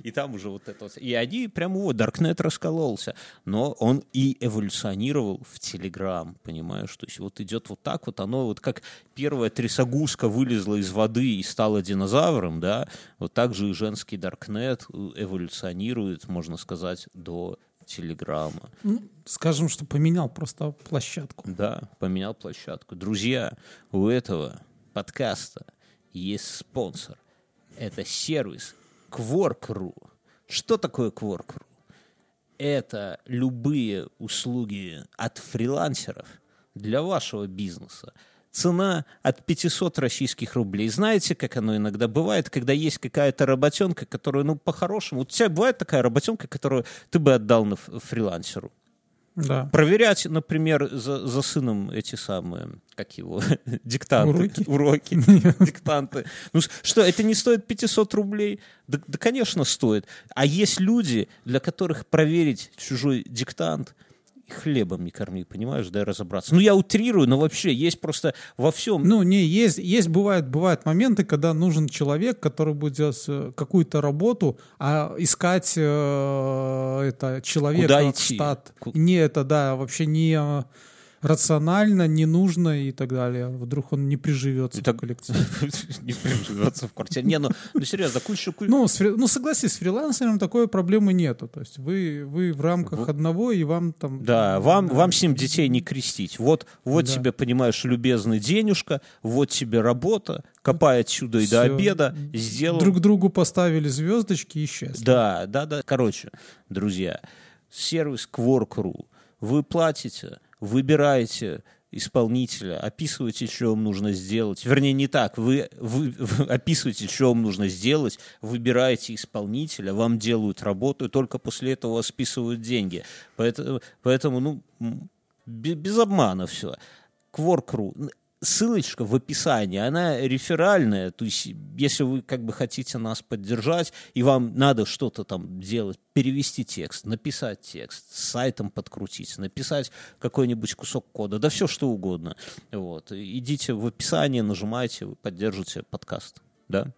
И там уже вот это вот. И они прямо вот, Даркнет раскололся, но он и эволюционировал в Телеграм, понимаешь? То есть вот идет вот так вот, оно вот как первая трясогузка вылезла из воды и стала динозавром, да, вот так же и женский Даркнет эволюционирует, можно сказать, до Телеграма. Ну, Скажем, что поменял просто площадку. Да, поменял площадку. Друзья, у этого подкаста есть спонсор. Это сервис Quark.ru. Что такое Quark.ru? Это любые услуги от фрилансеров для вашего бизнеса. Цена от 500 российских рублей. Знаете, как оно иногда бывает, когда есть какая-то работенка, которую, ну, по-хорошему... У тебя бывает такая работенка, которую ты бы отдал на фрилансеру? Да. проверять, например, за, за сыном эти самые, как его, диктанты. Уроки? Уроки, диктанты. Ну что, это не стоит 500 рублей? Да, да, конечно, стоит. А есть люди, для которых проверить чужой диктант хлебом не корми, понимаешь, дай разобраться. Ну, я утрирую, но вообще есть просто во всем... Ну, не, есть, есть бывают, бывают моменты, когда нужен человек, который будет делать э, какую-то работу, а искать э, это человека Куда в идти? штат. Ку- Не это, да, вообще не э, рационально, не нужно и так далее. Вдруг он не приживется Это- в коллективе. не приживется в квартире. Не, ну, ну серьезно, куча- Ну, с ну, согласись, с фрилансером такой проблемы нету. То есть вы, вы в рамках одного, и вам там... Да, вам, вам с ним детей не крестить. Вот, вот Да. тебе, понимаешь, любезный денежка, вот тебе работа, копай отсюда и до обеда, сделал. Друг другу поставили звездочки и счастье. Да, да, да. Короче, друзья, сервис Quark.ru. Вы платите, выбираете исполнителя, описываете, что вам нужно сделать. Вернее, не так. Вы, вы, вы описываете, что вам нужно сделать, выбираете исполнителя, вам делают работу, и только после этого списывают деньги. Поэтому, поэтому ну, м, бе- без обмана все. Quark.ru. Ссылочка в описании, она реферальная, то есть если вы как бы хотите нас поддержать, и вам надо что-то там делать, перевести текст, написать текст, с сайтом подкрутить, написать какой-нибудь кусок кода, да все что угодно. Вот. Идите в описание, нажимайте, вы поддержите подкаст. Да?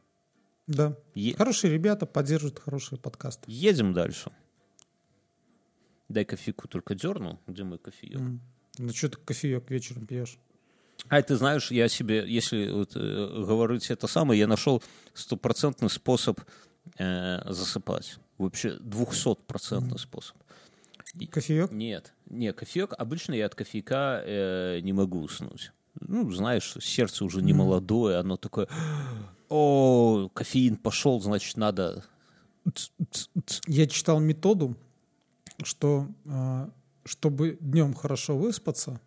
Да. Е- Хорошие ребята поддерживают хорошие подкасты. Едем дальше. Дай кофейку только дернул. Где мой кофеек? Ну что ты кофеек вечером пьешь? А ты знаешь, я себе, если вот, э, говорить это самое, я нашел стопроцентный способ э, засыпать. Вообще двухсотпроцентный способ. Кофеек? Нет, не кофеек. Обычно я от кофейка э, не могу уснуть. Ну, знаешь, сердце уже не молодое, оно такое, о, кофеин пошел, значит, надо... Я читал методу, что э, чтобы днем хорошо выспаться,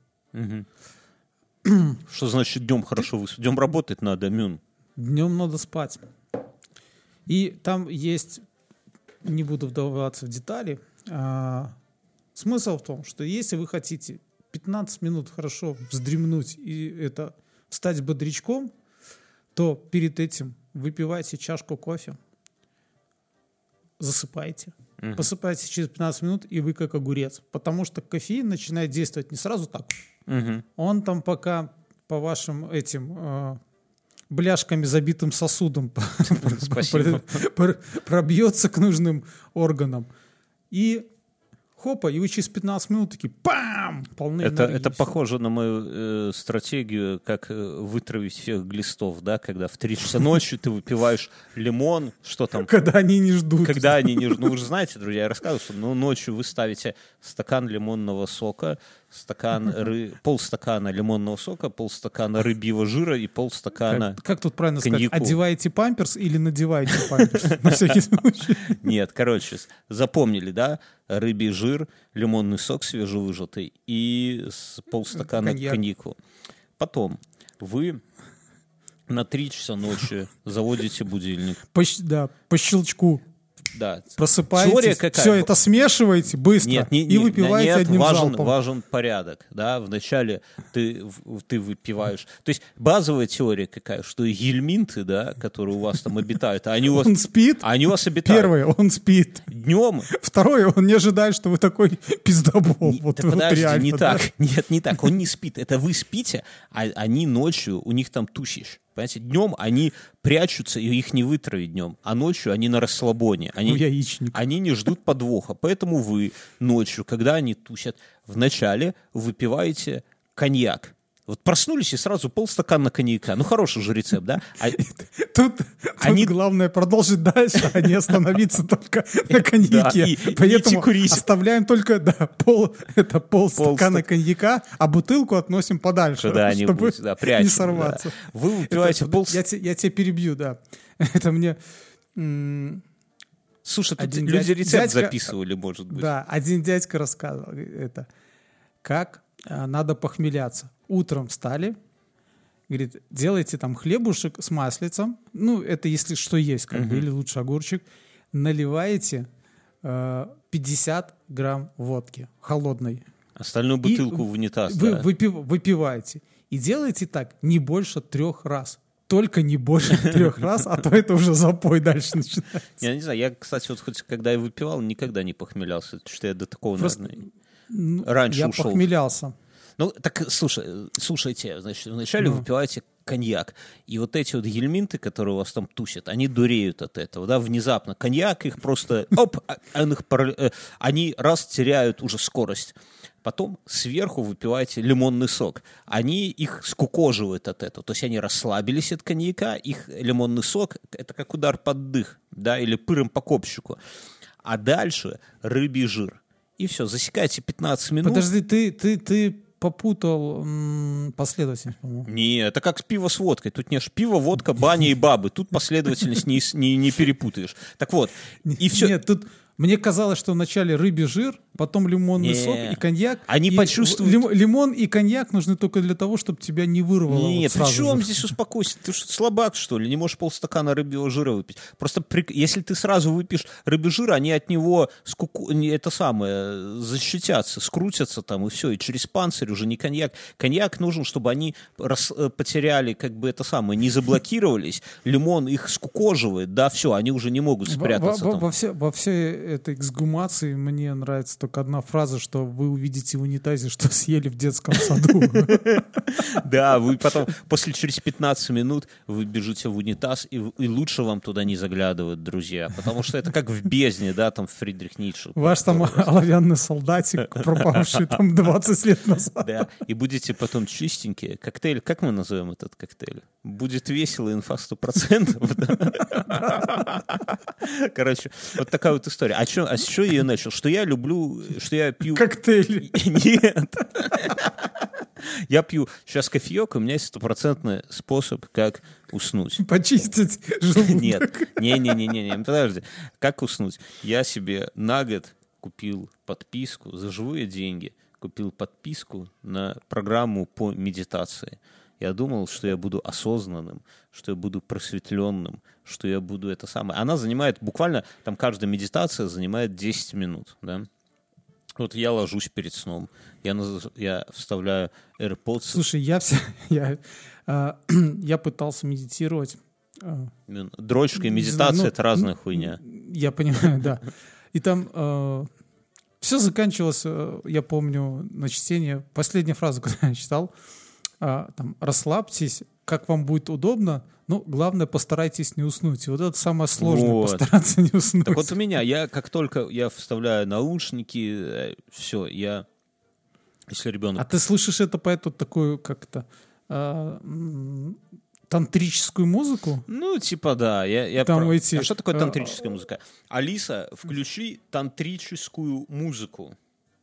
Что значит днем хорошо? Днем работать надо, Мюн. днем надо спать. И там есть, не буду вдаваться в детали, а, смысл в том, что если вы хотите 15 минут хорошо вздремнуть и это стать бодрячком, то перед этим выпивайте чашку кофе, засыпайте. Посыпайте через 15 минут, и вы как огурец. Потому что кофеин начинает действовать не сразу так. Он там пока по вашим этим э, бляшками забитым сосудом пробьется к нужным органам. И хопа, и вы через 15 минут такие пам! Полны Это, энергии. это похоже на мою э, стратегию, как э, вытравить всех глистов, да, когда в 3 часа ночи ты выпиваешь лимон, что там, Когда они не ждут. когда они не... ж- Ну, вы же знаете, друзья, я рассказывал, что ну, ночью вы ставите стакан лимонного сока, стакан ры... полстакана лимонного сока, полстакана рыбьего жира и полстакана... Как, как тут правильно коньяку. сказать? Одеваете памперс или надеваете памперс? На всякий случай. Нет, короче, запомнили, да? Рыбий жир, лимонный сок свежевыжатый и полстакана Коньяк. коньяку. Потом вы на 3 часа ночи заводите будильник. По, да, по щелчку Да. просыпаетесь, Теория какая? все это смешиваете быстро Нет, не, и выпиваете нет, одним важен, залпом. важен порядок, да, вначале ты, ты выпиваешь, то есть базовая теория какая, что гельминты, да, которые у вас там обитают, они у вас, Он спит. они у вас обитают Первое, он спит. днем, Второе, он не ожидает, что вы такой пиздобол. Не- вот, да вот подожди, реально, не да. так. Нет, не так. Он не спит. Это вы спите, а они ночью, у них там тусишь. Понимаете, днем они прячутся, и их не вытравить днем. А ночью они на расслабоне. Они, Ну, яичник. они не ждут подвоха. Поэтому вы ночью, когда они тусят, вначале выпиваете коньяк. Вот проснулись и сразу полстакана коньяка. Ну, хороший же рецепт, да? А- Тут, тут Они- главное продолжить дальше, а не остановиться только на коньяке. и Поэтому оставляем только да, пол, это полстакана Полстак- коньяка, а бутылку относим подальше, чтобы Куда-нибудь, да, прячем. не да. сорваться. Вы выпиваете пол... я, те- я тебя перебью, да. Это мне... Слушай, тут один люди дядь- рецепт дядька- записывали, может быть. Да, один дядька рассказывал это. Как а, надо похмеляться. Утром встали, говорит, делайте там хлебушек с маслицем, ну, это если что есть, как бы, или лучше огурчик, наливаете э, 50 грамм водки холодной. Остальную И бутылку в унитаз. Вы да. выпив- выпиваете. И делайте так не больше трех раз. Только не больше трех раз, а то это уже запой дальше начинается. Я не знаю, я, кстати, вот хоть когда я выпивал, никогда не похмелялся, что я до такого, Просто, наверное, Ну, раньше Я ушел. похмелялся. Ну, так, слушай, э, слушайте, значит, вначале Ну. выпиваете коньяк, и вот эти вот гельминты, которые у вас там тусят, они дуреют от этого, да, внезапно. Коньяк их просто, оп, а- пара- э, они раз теряют уже скорость. Потом сверху выпиваете лимонный сок. Они их скукоживают от этого. То есть они расслабились от коньяка, их лимонный сок — это как удар под дых, да, или пыром по копчику. А дальше рыбий жир. И все, засекайте 15 минут. Подожди, ты, ты, ты попутал м, последовательность, по-моему. Не, это как пиво с водкой. Тут не аж пиво, водка, баня и бабы. Тут последовательность не, не, не перепутаешь. Так вот, и все. Нет, тут мне казалось, что вначале рыбий жир, потом лимонный Не. сок и коньяк. Они И почувствуют- лим- лимон и коньяк нужны только для того, чтобы тебя не вырвало. Не, вот при чем же. здесь успокойся? Ты что, слабак, что ли? Не можешь полстакана рыбьего жира выпить. Просто при- если ты сразу выпьешь рыбий жир, они от него скуку... это самое, защитятся, скрутятся там, и все. И через панцирь уже не коньяк. Коньяк нужен, чтобы они рас- э, потеряли, как бы это самое, не заблокировались. Лимон их скукоживает, да, все, они уже не могут Во- спрятаться во, там. во, все, во всей этой эксгумации мне нравится только одна фраза, что вы увидите в унитазе, что съели в детском саду. Да, вы потом, после через 15 минут, вы бежите в унитаз, и, и лучше вам туда не заглядывать, друзья, потому что это как в бездне, да, там Фридрих Ницше. Ваш там оловянный солдатик, пропавший там 20 лет назад. Да, и будете потом чистенькие. Коктейль, как мы назовем этот коктейль? Будет весело, инфа 100%. да. Короче, вот такая вот история. А, чё, а с чего я ее начал? Что я люблю, что я пью... Коктейль. Нет. Я пью сейчас кофеек, и у меня есть стопроцентный способ, как уснуть. Почистить желудок. Нет, не-не-не-не, подожди. Как уснуть? Я себе на год купил подписку за живые деньги, купил подписку на программу по медитации. Я думал, что я буду осознанным, что я буду просветленным, что я буду это самое. Она занимает буквально, там каждая медитация занимает 10 минут, да. Вот я ложусь перед сном, я, я вставляю AirPods. Слушай, я все, я, а, я пытался медитировать. а, Дрочка и медитация знаю, ну, это разная хуйня. Я понимаю, да. И там все заканчивалось, э, я помню, на чтение. Последняя фраза, когда я читал, а, там, расслабьтесь, как вам будет удобно, но главное, постарайтесь не уснуть. И вот это самое сложное, Вот. постараться не уснуть. Так вот у меня, я как только я вставляю наушники, все, я, если ребенок А ты слышишь это по эту такую как-то а, тантрическую музыку? Ну, типа, да. Я, я Там про- эти, А что такое э, тантрическая музыка? Алиса, включи тантрическую музыку.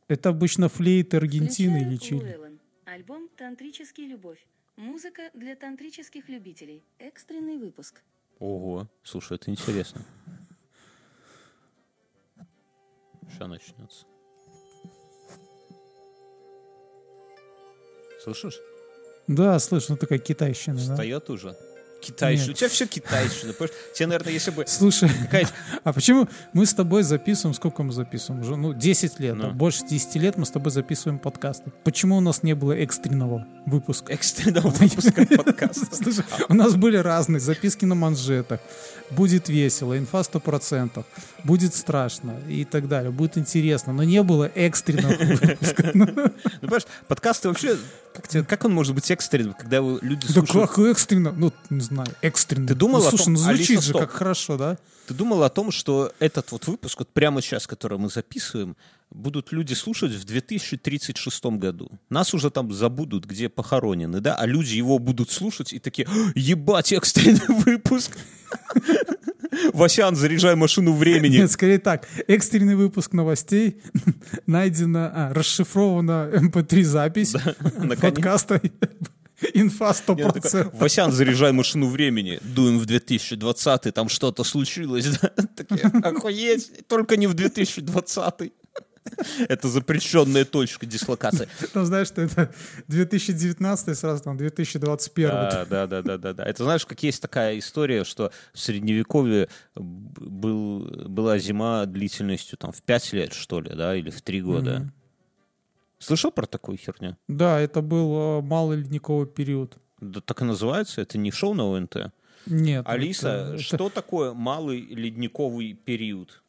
Это обычно флейт Аргентины или Чили. Альбом «Тантрический любовь». Музыка для тантрических любителей. Экстренный выпуск. Ого, слушай, это интересно. Сейчас начнется. Слышишь? Да, слышно, ну такая китайщина. да. Встает уже. Китайщина. У тебя все китайщина. понимаешь? Тебе, наверное, если бы Слушай, а почему мы с тобой записываем, сколько мы записываем? Уже, ну, 10 лет, Ну. да, больше 10 лет мы с тобой записываем подкасты. Почему у нас не было экстренного выпуска? экстренного выпуска подкаста. Слушай, у нас были разные записки на манжетах. Будет весело, инфа 100%, будет страшно и так далее. Будет интересно, но не было экстренного выпуска. Ну, Ну, понимаешь, подкасты вообще, как, он может быть экстренным, когда люди Да слушают... как экстренно? Ну, не знаю, экстренно. Ты думал ну, о слушай, том- ну звучит Алиса, же стоп. как хорошо, да? Ты думал о том, что этот вот выпуск, вот прямо сейчас, который мы записываем, будут люди слушать в 2036 году. Нас уже там забудут, где похоронены, да? А люди его будут слушать и такие, «А, ебать, экстренный выпуск. Васян, заряжай машину времени. Нет, скорее так. Экстренный выпуск новостей. Найдена, а, расшифрована mp3 запись наконец. подкаста. Инфа И он такой, 100%. Васян, заряжай машину времени. Дуем в 2020, там что-то случилось. да?» Такие, охуеть, только не в 2020. Это запрещенная точка дислокации. Там знаешь, что это 2019 и сразу там 2021. Да, да, да, да, да, да. Это знаешь, как есть такая история, что в средневековье был, была зима длительностью там в 5 лет, что ли, да, или в 3 года. Слышал про такую херню? Да, это был э, малый ледниковый период. Да так и называется, это не шоу на ОНТ. Нет. Алиса, это- это- что такое малый ледниковый период?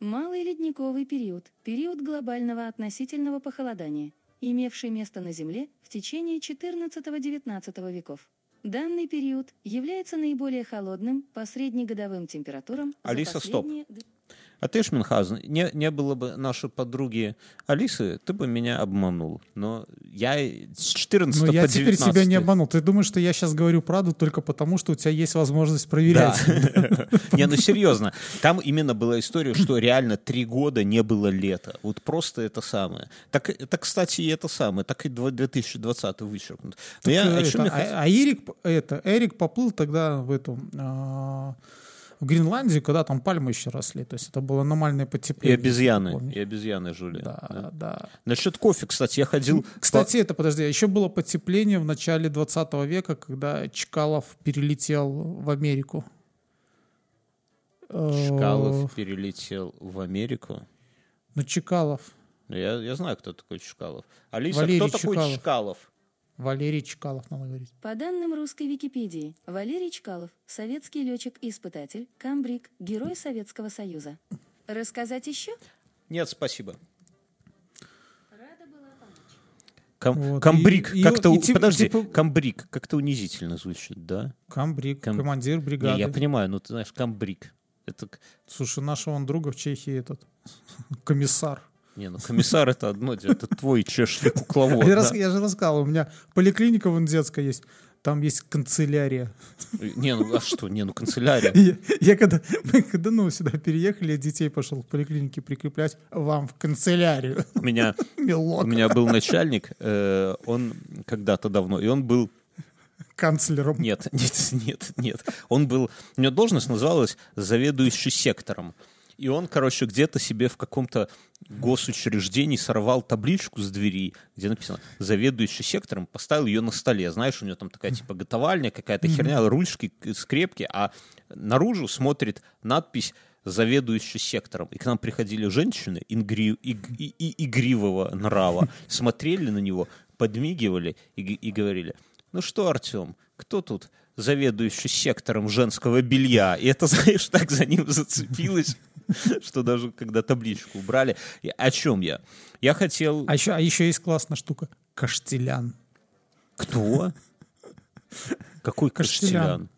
Малый ледниковый период – период глобального относительного похолодания, имевший место на Земле в течение 14-19 веков. Данный период является наиболее холодным по среднегодовым температурам за Алиса, стоп. последние д- А ты, Шминхаузен, не, не было бы нашей подруги Алисы, ты бы меня обманул. Но я с 14 Но по я 19... теперь себя не обманул. Ты думаешь, что я сейчас говорю правду только потому, что у тебя есть возможность проверять? Не, ну серьезно. Там именно была история, что реально три года не было лета. Вот просто это самое. Так, это, кстати, и это самое. Так и дво- 2020 вычеркнут. Так, хотел- а, а Эрик поплыл тогда в эту а, в Гренландию, когда там пальмы еще росли. То есть это было аномальное И потепление. обезьяны. помнишь? И обезьяны жили. Да, да. да. Насчет кофе, кстати, я ходил... Кстати, это, подожди, еще было потепление в начале 20 века, когда Чкалов перелетел в Америку. Э, Чкалов перелетел в Америку. Ну, Чкалов. Ну, Я, я знаю, кто такой Чкалов. Алиса, Валерий кто такой Чкалов. Чкалов? Валерий Чкалов, надо говорить. По данным русской Википедии, Валерий Чкалов – советский летчик-испытатель, камбрик, герой Советского Союза. Рассказать еще? Нет, спасибо. Рада была помочь. Кам- Вот, камбрик, как-то... и у- типа- Подожди, типа- камбрик, как-то унизительно звучит, да? Камбрик, Кам- командир Не, бригады. я понимаю, но ты знаешь, камбрик. Это... Слушай, нашего он друга в Чехии этот комиссар. Не, ну комиссар это одно, это твой чешский кукловод. я, же рассказал, у меня поликлиника вон детская есть, там есть канцелярия. Не, ну а что, не, ну канцелярия. Я, я когда, мы когда ну, сюда переехали, я детей пошел в поликлинике прикреплять вам в канцелярию. У меня, у Милок меня был начальник, э, он когда-то давно, и он был канцлером. Нет, нет, нет, нет. Он был... У него должность называлась заведующий сектором. И он, короче, где-то себе в каком-то госучреждении сорвал табличку с двери, где написано «заведующий сектором», поставил ее на столе. Знаешь, у него там такая типа готовальня, какая-то херня, ручки, скрепки, а наружу смотрит надпись заведующий сектором. И к нам приходили женщины ингри- иг- и- и- игривого нрава, смотрели на него, подмигивали и, и говорили, ну что, Артем, кто тут заведующий сектором женского белья? И это, знаешь, так за ним зацепилось, что даже когда табличку убрали. И о чем я? Я хотел... А еще, а еще есть классная штука. Каштелян. Кто? Какой Каштелян.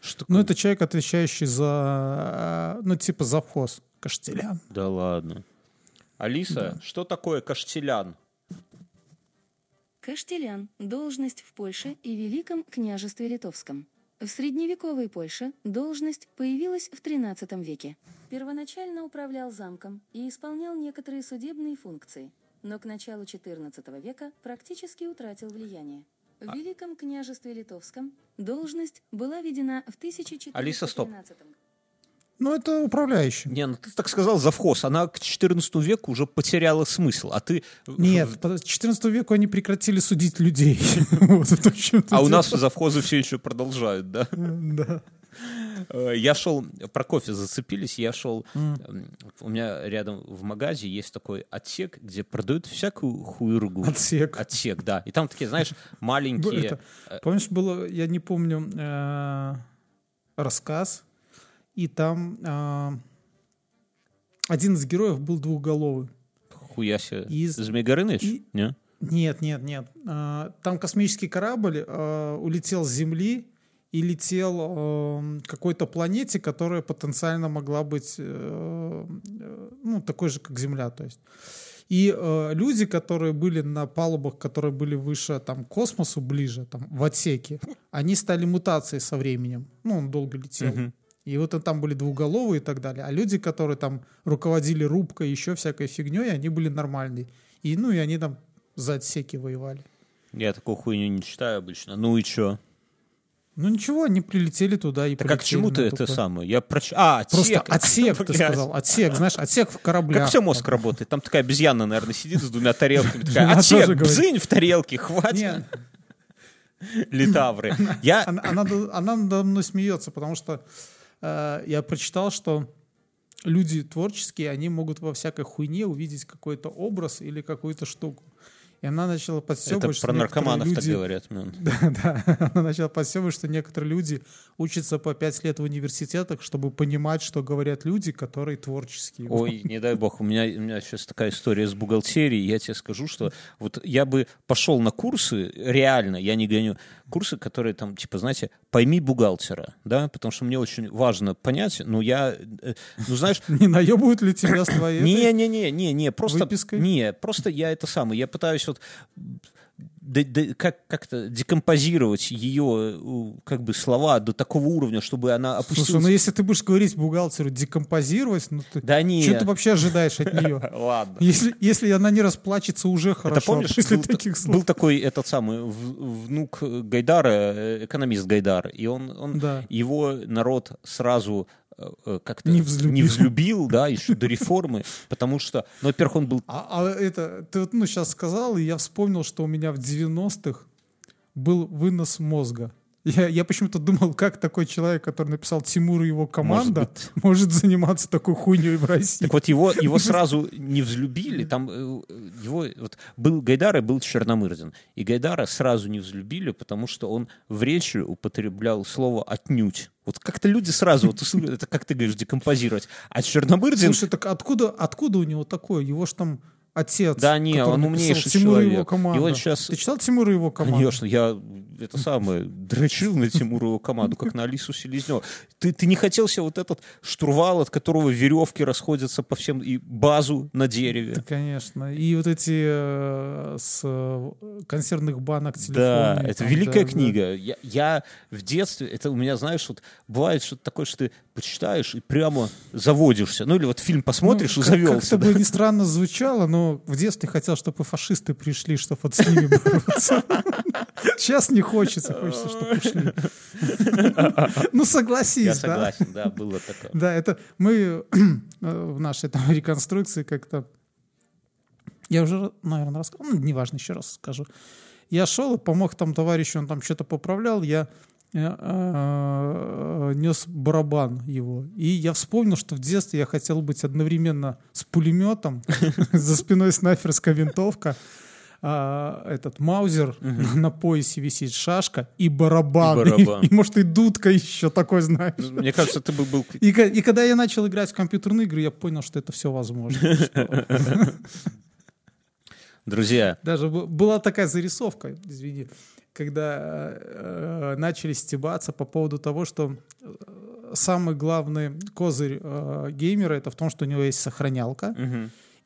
Что Ну, это человек, отвечающий за, э, ну, типа завхоз. Каштелян. Да ладно. Алиса, что такое Каштелян? Каштелян – должность в Польше и Великом княжестве Литовском. В средневековой Польше должность появилась в XIII веке. Первоначально управлял замком и исполнял некоторые судебные функции, но к началу XIV века практически утратил влияние. В Великом княжестве Литовском должность была введена в 1413 Алиса, стоп. Ну, это управляющий. Не, ну ты так сказал завхоз. Она к 14 веку уже потеряла смысл. А ты... Нет, к 14 веку они прекратили судить людей. А у нас завхозы все еще продолжают, да? Да. Э, Я шел, про кофе зацепились, я шел, м, у меня рядом в магазе есть такой отсек, где продают всякую хуйргу. Отсек. Отсек, да. И там такие, знаешь, Б- маленькие... это, помнишь, было, я не помню, э, рассказ, и там э, один из героев был двухголовый. Хуяся. Из- Змей Горыныч? и- Не? Нет, нет, нет. Э, Там космический корабль э, улетел с Земли и летел э, какой-то планете, которая потенциально могла быть э, э, ну, такой же, как Земля. То есть. И э, люди, которые были на палубах, которые были выше там, космосу, ближе, там, в отсеке, они стали мутацией со временем. Ну, он долго летел. Мгм. И вот там были двуголовые и так далее. А люди, которые там руководили рубкой, еще всякой фигней, они были нормальные. И, ну, и они там за отсеки воевали. Я такую хуйню не читаю обычно. Ну и чё? Ну ничего, они прилетели туда и Так а к полетели чему ты это самое? Я проч... А, отсек. Просто отсек, ты сказал. Отсек, знаешь, отсек в кораблях. Как все мозг работает? Там такая обезьяна, наверное, сидит с двумя тарелками. Такая, отсек, говорит. бзынь в тарелке, хватит. Литавры. Я... она, она, надо- она надо мной смеется, потому что я прочитал, что люди творческие, они могут во всякой хуйне увидеть какой-то образ или какую-то штуку. И она начала Это подстебывать, что про наркоманов так люди... говорят. ну. Да, да. Она начала подстебывать, что некоторые люди учатся по пять лет в университетах, чтобы понимать, что говорят люди, которые творческие. Ой, не дай бог, у меня, у меня сейчас такая история с бухгалтерией. Я тебе скажу, что вот я бы пошел на курсы, реально, я не гоню, курсы, которые там, типа, знаете, пойми бухгалтера, да, потому что мне очень важно понять, ну я, э, ну знаешь, Не наебывают ли тебя с твоей... не, этой? не, не, не, не, просто, выпиской? не, просто я это самое, я пытаюсь вот да- да- как как-то декомпозировать ее как бы слова до такого уровня, чтобы она опустилась. Слушай, ну если ты будешь говорить бухгалтеру декомпозировать, ну ты... Да не. Что ты вообще ожидаешь от нее? Ладно. Если, если она не расплачется, уже хорошо. Это помнишь, после был, таких слов. был такой этот самый внук Гайдара, э, экономист Гайдар, и он, он Да. его народ сразу как-то Не взлюбил. не взлюбил, да, еще до реформы, потому что, ну, во-первых, он был А, а это, ты вот ну, сейчас сказал, и я вспомнил, что у меня в 90-х был вынос мозга. Я, я почему-то думал, как такой человек, который написал Тимур и его команда, Может может, заниматься такой хуйней в России. Так вот его, его сразу не взлюбили, там э, его, вот был Гайдар и был Черномырдин. И Гайдара сразу не взлюбили, потому что он в речи употреблял слово «отнюдь». Вот как-то люди сразу, вот, это как ты говоришь, декомпозировать. А Черномырдин, Слушай, так откуда, откуда у него такое? Его ж там отец. Да не, он умнейший Тимур и его человек. команда. И он щас- Ты читал Тимур и его команду? Конечно, я это самое дрочил на Тимурову команду, как на Алису Селезневу. Ты, ты не хотел себе вот этот штурвал, от которого веревки расходятся по всем, и базу на дереве. Да, конечно. И вот эти э, с э, консервных банок телефоны. Да, это там, великая да, да. книга. Я, я в детстве, это у меня, знаешь, вот бывает что-то такое, что ты почитаешь и прямо заводишься. Ну или вот фильм посмотришь Ну, и как- завелся. Как-то бы не странно звучало, но в детстве хотел, чтобы фашисты пришли, чтобы вот с ними бороться. Сейчас не хочется, хочется, чтобы пришли. Ну, согласись, Я да. согласен, да, было такое. Да, это мы э, в нашей там реконструкции как-то... Я уже, наверное, рассказал, ну, неважно, еще раз скажу. Я шел и помог там товарищу, он там что-то поправлял, я нес барабан его. И я вспомнил, что в детстве я хотел быть одновременно с пулеметом, за спиной снайперская винтовка, а, этот маузер на, поясе висит шашка и барабан. И может, и дудка еще такой, знаешь. Ну, Мне кажется, ты бы был... И, когда я начал играть в компьютерные игры, я понял, что это все возможно. Друзья, Даже была такая зарисовка, извини, когда э, начали стебаться по поводу того, что э, самый главный козырь э, геймера это в том, что у него есть сохранялка.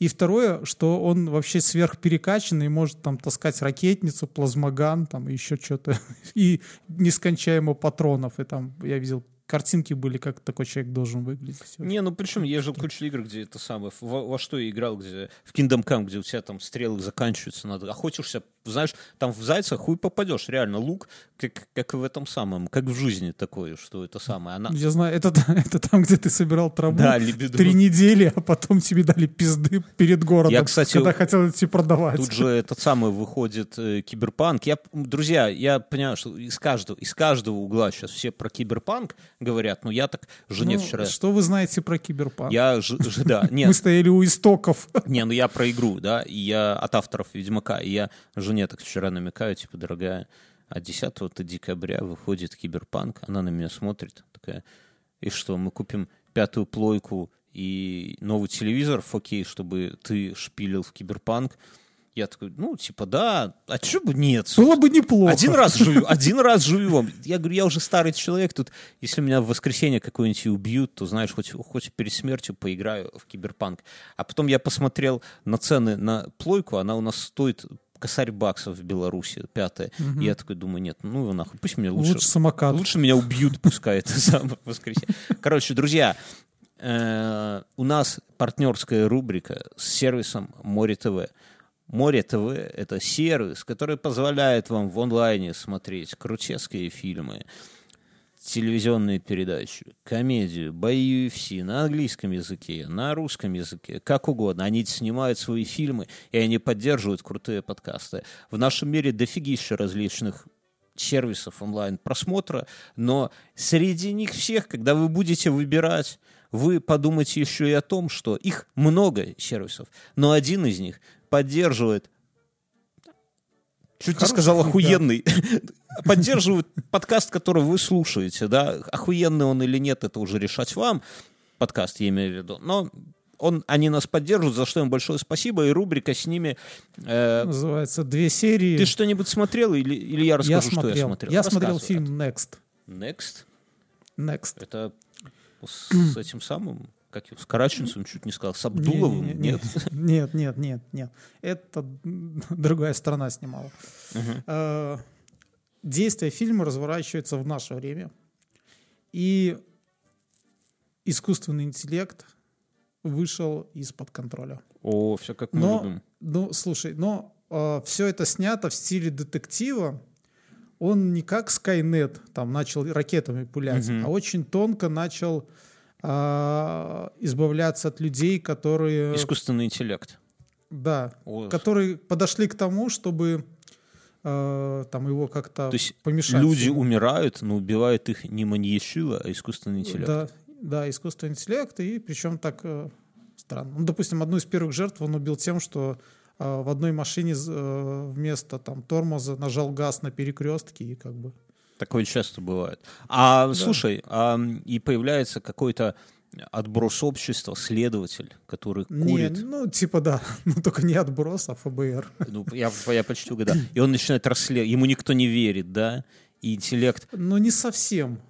И второе, что он вообще сверхперекачанный, может там таскать ракетницу, плазмоган, там еще что-то, и нескончаемо патронов. И там я видел картинки были, как такой человек должен выглядеть. Не, ну причем есть же куча игр, где это самое, во, во что я играл, где в Kingdom Come, где у тебя там стрелы заканчиваются, надо охотишься, знаешь, там в зайца хуй попадешь, реально, лук, как, как в этом самом, как в жизни такое, что это самое, она... Я знаю, это, это там, где ты собирал траву Да, либидо. три недели, а потом тебе дали пизды перед городом, Я, кстати, когда хотел идти продавать. Тут же этот самый выходит э, киберпанк. Я, друзья, я понимаю, что из каждого, из каждого угла сейчас все про киберпанк говорят, но я так жене Ну, вчера... Что вы знаете про киберпанк? Я ж, ж- да, нет, Мы стояли у истоков. Не, ну я про игру, да, и я от авторов Ведьмака, и я жене так вчера намекаю, типа, дорогая, а 10 декабря выходит Киберпанк, она на меня смотрит, такая, и что, мы купим пятую плойку и новый телевизор в 4 чтобы ты шпилил в Киберпанк? Я такой, ну, типа, да, а чё бы нет? Было бы неплохо. Один раз живу, один раз живем. Я говорю, я уже старый человек, тут, если меня в воскресенье какое-нибудь убьют, то, знаешь, хоть, хоть перед смертью поиграю в киберпанк. А потом я посмотрел на цены на плойку, она у нас стоит косарь баксов в Беларуси, пятая. И я такой думаю, нет, ну его нахуй, пусть меня лучше... Лучше самокат. Лучше меня убьют, пускай это самое воскресенье. Короче, друзья, э, у нас партнерская рубрика с сервисом Море ТВ. Море ТВ — это сервис, который позволяет вам в онлайне смотреть крутецкие фильмы, телевизионные передачи, комедию, бои UFC на английском языке, на русском языке, как угодно. Они снимают свои фильмы, и они поддерживают крутые подкасты. В нашем мире дофигища различных сервисов онлайн-просмотра, но среди них всех, когда вы будете выбирать, вы подумайте еще и о том, что их много сервисов, но один из них поддерживает Чуть не Хороший сказал фильм, да. охуенный. Поддерживают подкаст, который вы слушаете, да. Охуенный он или нет, это уже решать вам. Подкаст, я имею в виду. Но он, они нас поддерживают, за что им большое спасибо. И рубрика с ними. э, Называется «Две серии». ты что-нибудь смотрел или, или я расскажу, я что смотрел. я смотрел? Я смотрел фильм «Next». Next. «Next». Это с этим самым, как его, с Караченцем чуть не сказал, с Абдуловым? Не-не-не, Нет. Нет, нет, нет, нет. Это другая страна снимала. Э, Действие фильма разворачивается в наше время. И искусственный интеллект вышел из-под контроля. О, все как мы Но, любим. ну, слушай, но все это снято в стиле детектива. Он не как Skynet там начал ракетами пулять, Мгм. а очень тонко начал а, избавляться от людей, которые, Искусственный интеллект. да, О, которые подошли к тому, чтобы э, там его как-то То есть помешать. люди ему. умирают, но убивает их не маньячила, а искусственный интеллект. Да, да, искусственный интеллект, и причем так э, странно. Ну, допустим, одну из первых жертв он убил тем, что э, в одной машине э, вместо там тормоза нажал газ на перекрестке и как бы... Такое часто бывает. А слушай, а, и появляется какой-то отброс общества, следователь, который Не, курит. ну, типа да, но только не отброс, а ФБР. Ну, я, я почти угадал. И он начинает расследовать. Ему никто не верит, да? И интеллект... Ну, не совсем.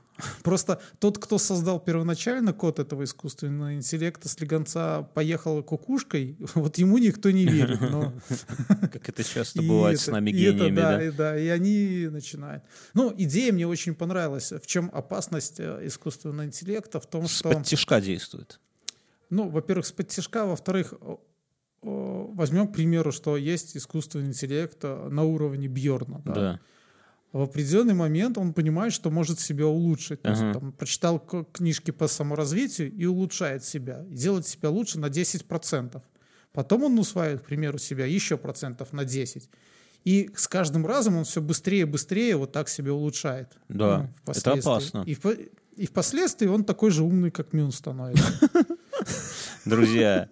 Просто тот, кто создал первоначально код этого искусственного интеллекта, слегонца поехал кукушкой, вот ему никто не верит. Но... Как это часто И бывает с это- нами и это, гениями, да, да? И, да, и они начинают. Ну, идея мне очень понравилась. В чем опасность э, искусственного интеллекта? В том, что... Тишка действует. Ну, во-первых, с подтяжка, во-вторых, возьмем, к примеру, что есть искусственный интеллект э, на уровне Бьорна. Да. В определенный момент он понимает, что может себя улучшить. То есть, там, прочитал книжки по саморазвитию и улучшает себя. И делает себя лучше на 10%. Потом он усваивает, к примеру, себя еще процентов на 10. И с каждым разом он все быстрее и быстрее вот так себя улучшает. Да, Ну, это опасно. И, в, и впоследствии он такой же умный, как Мюн становится. Друзья,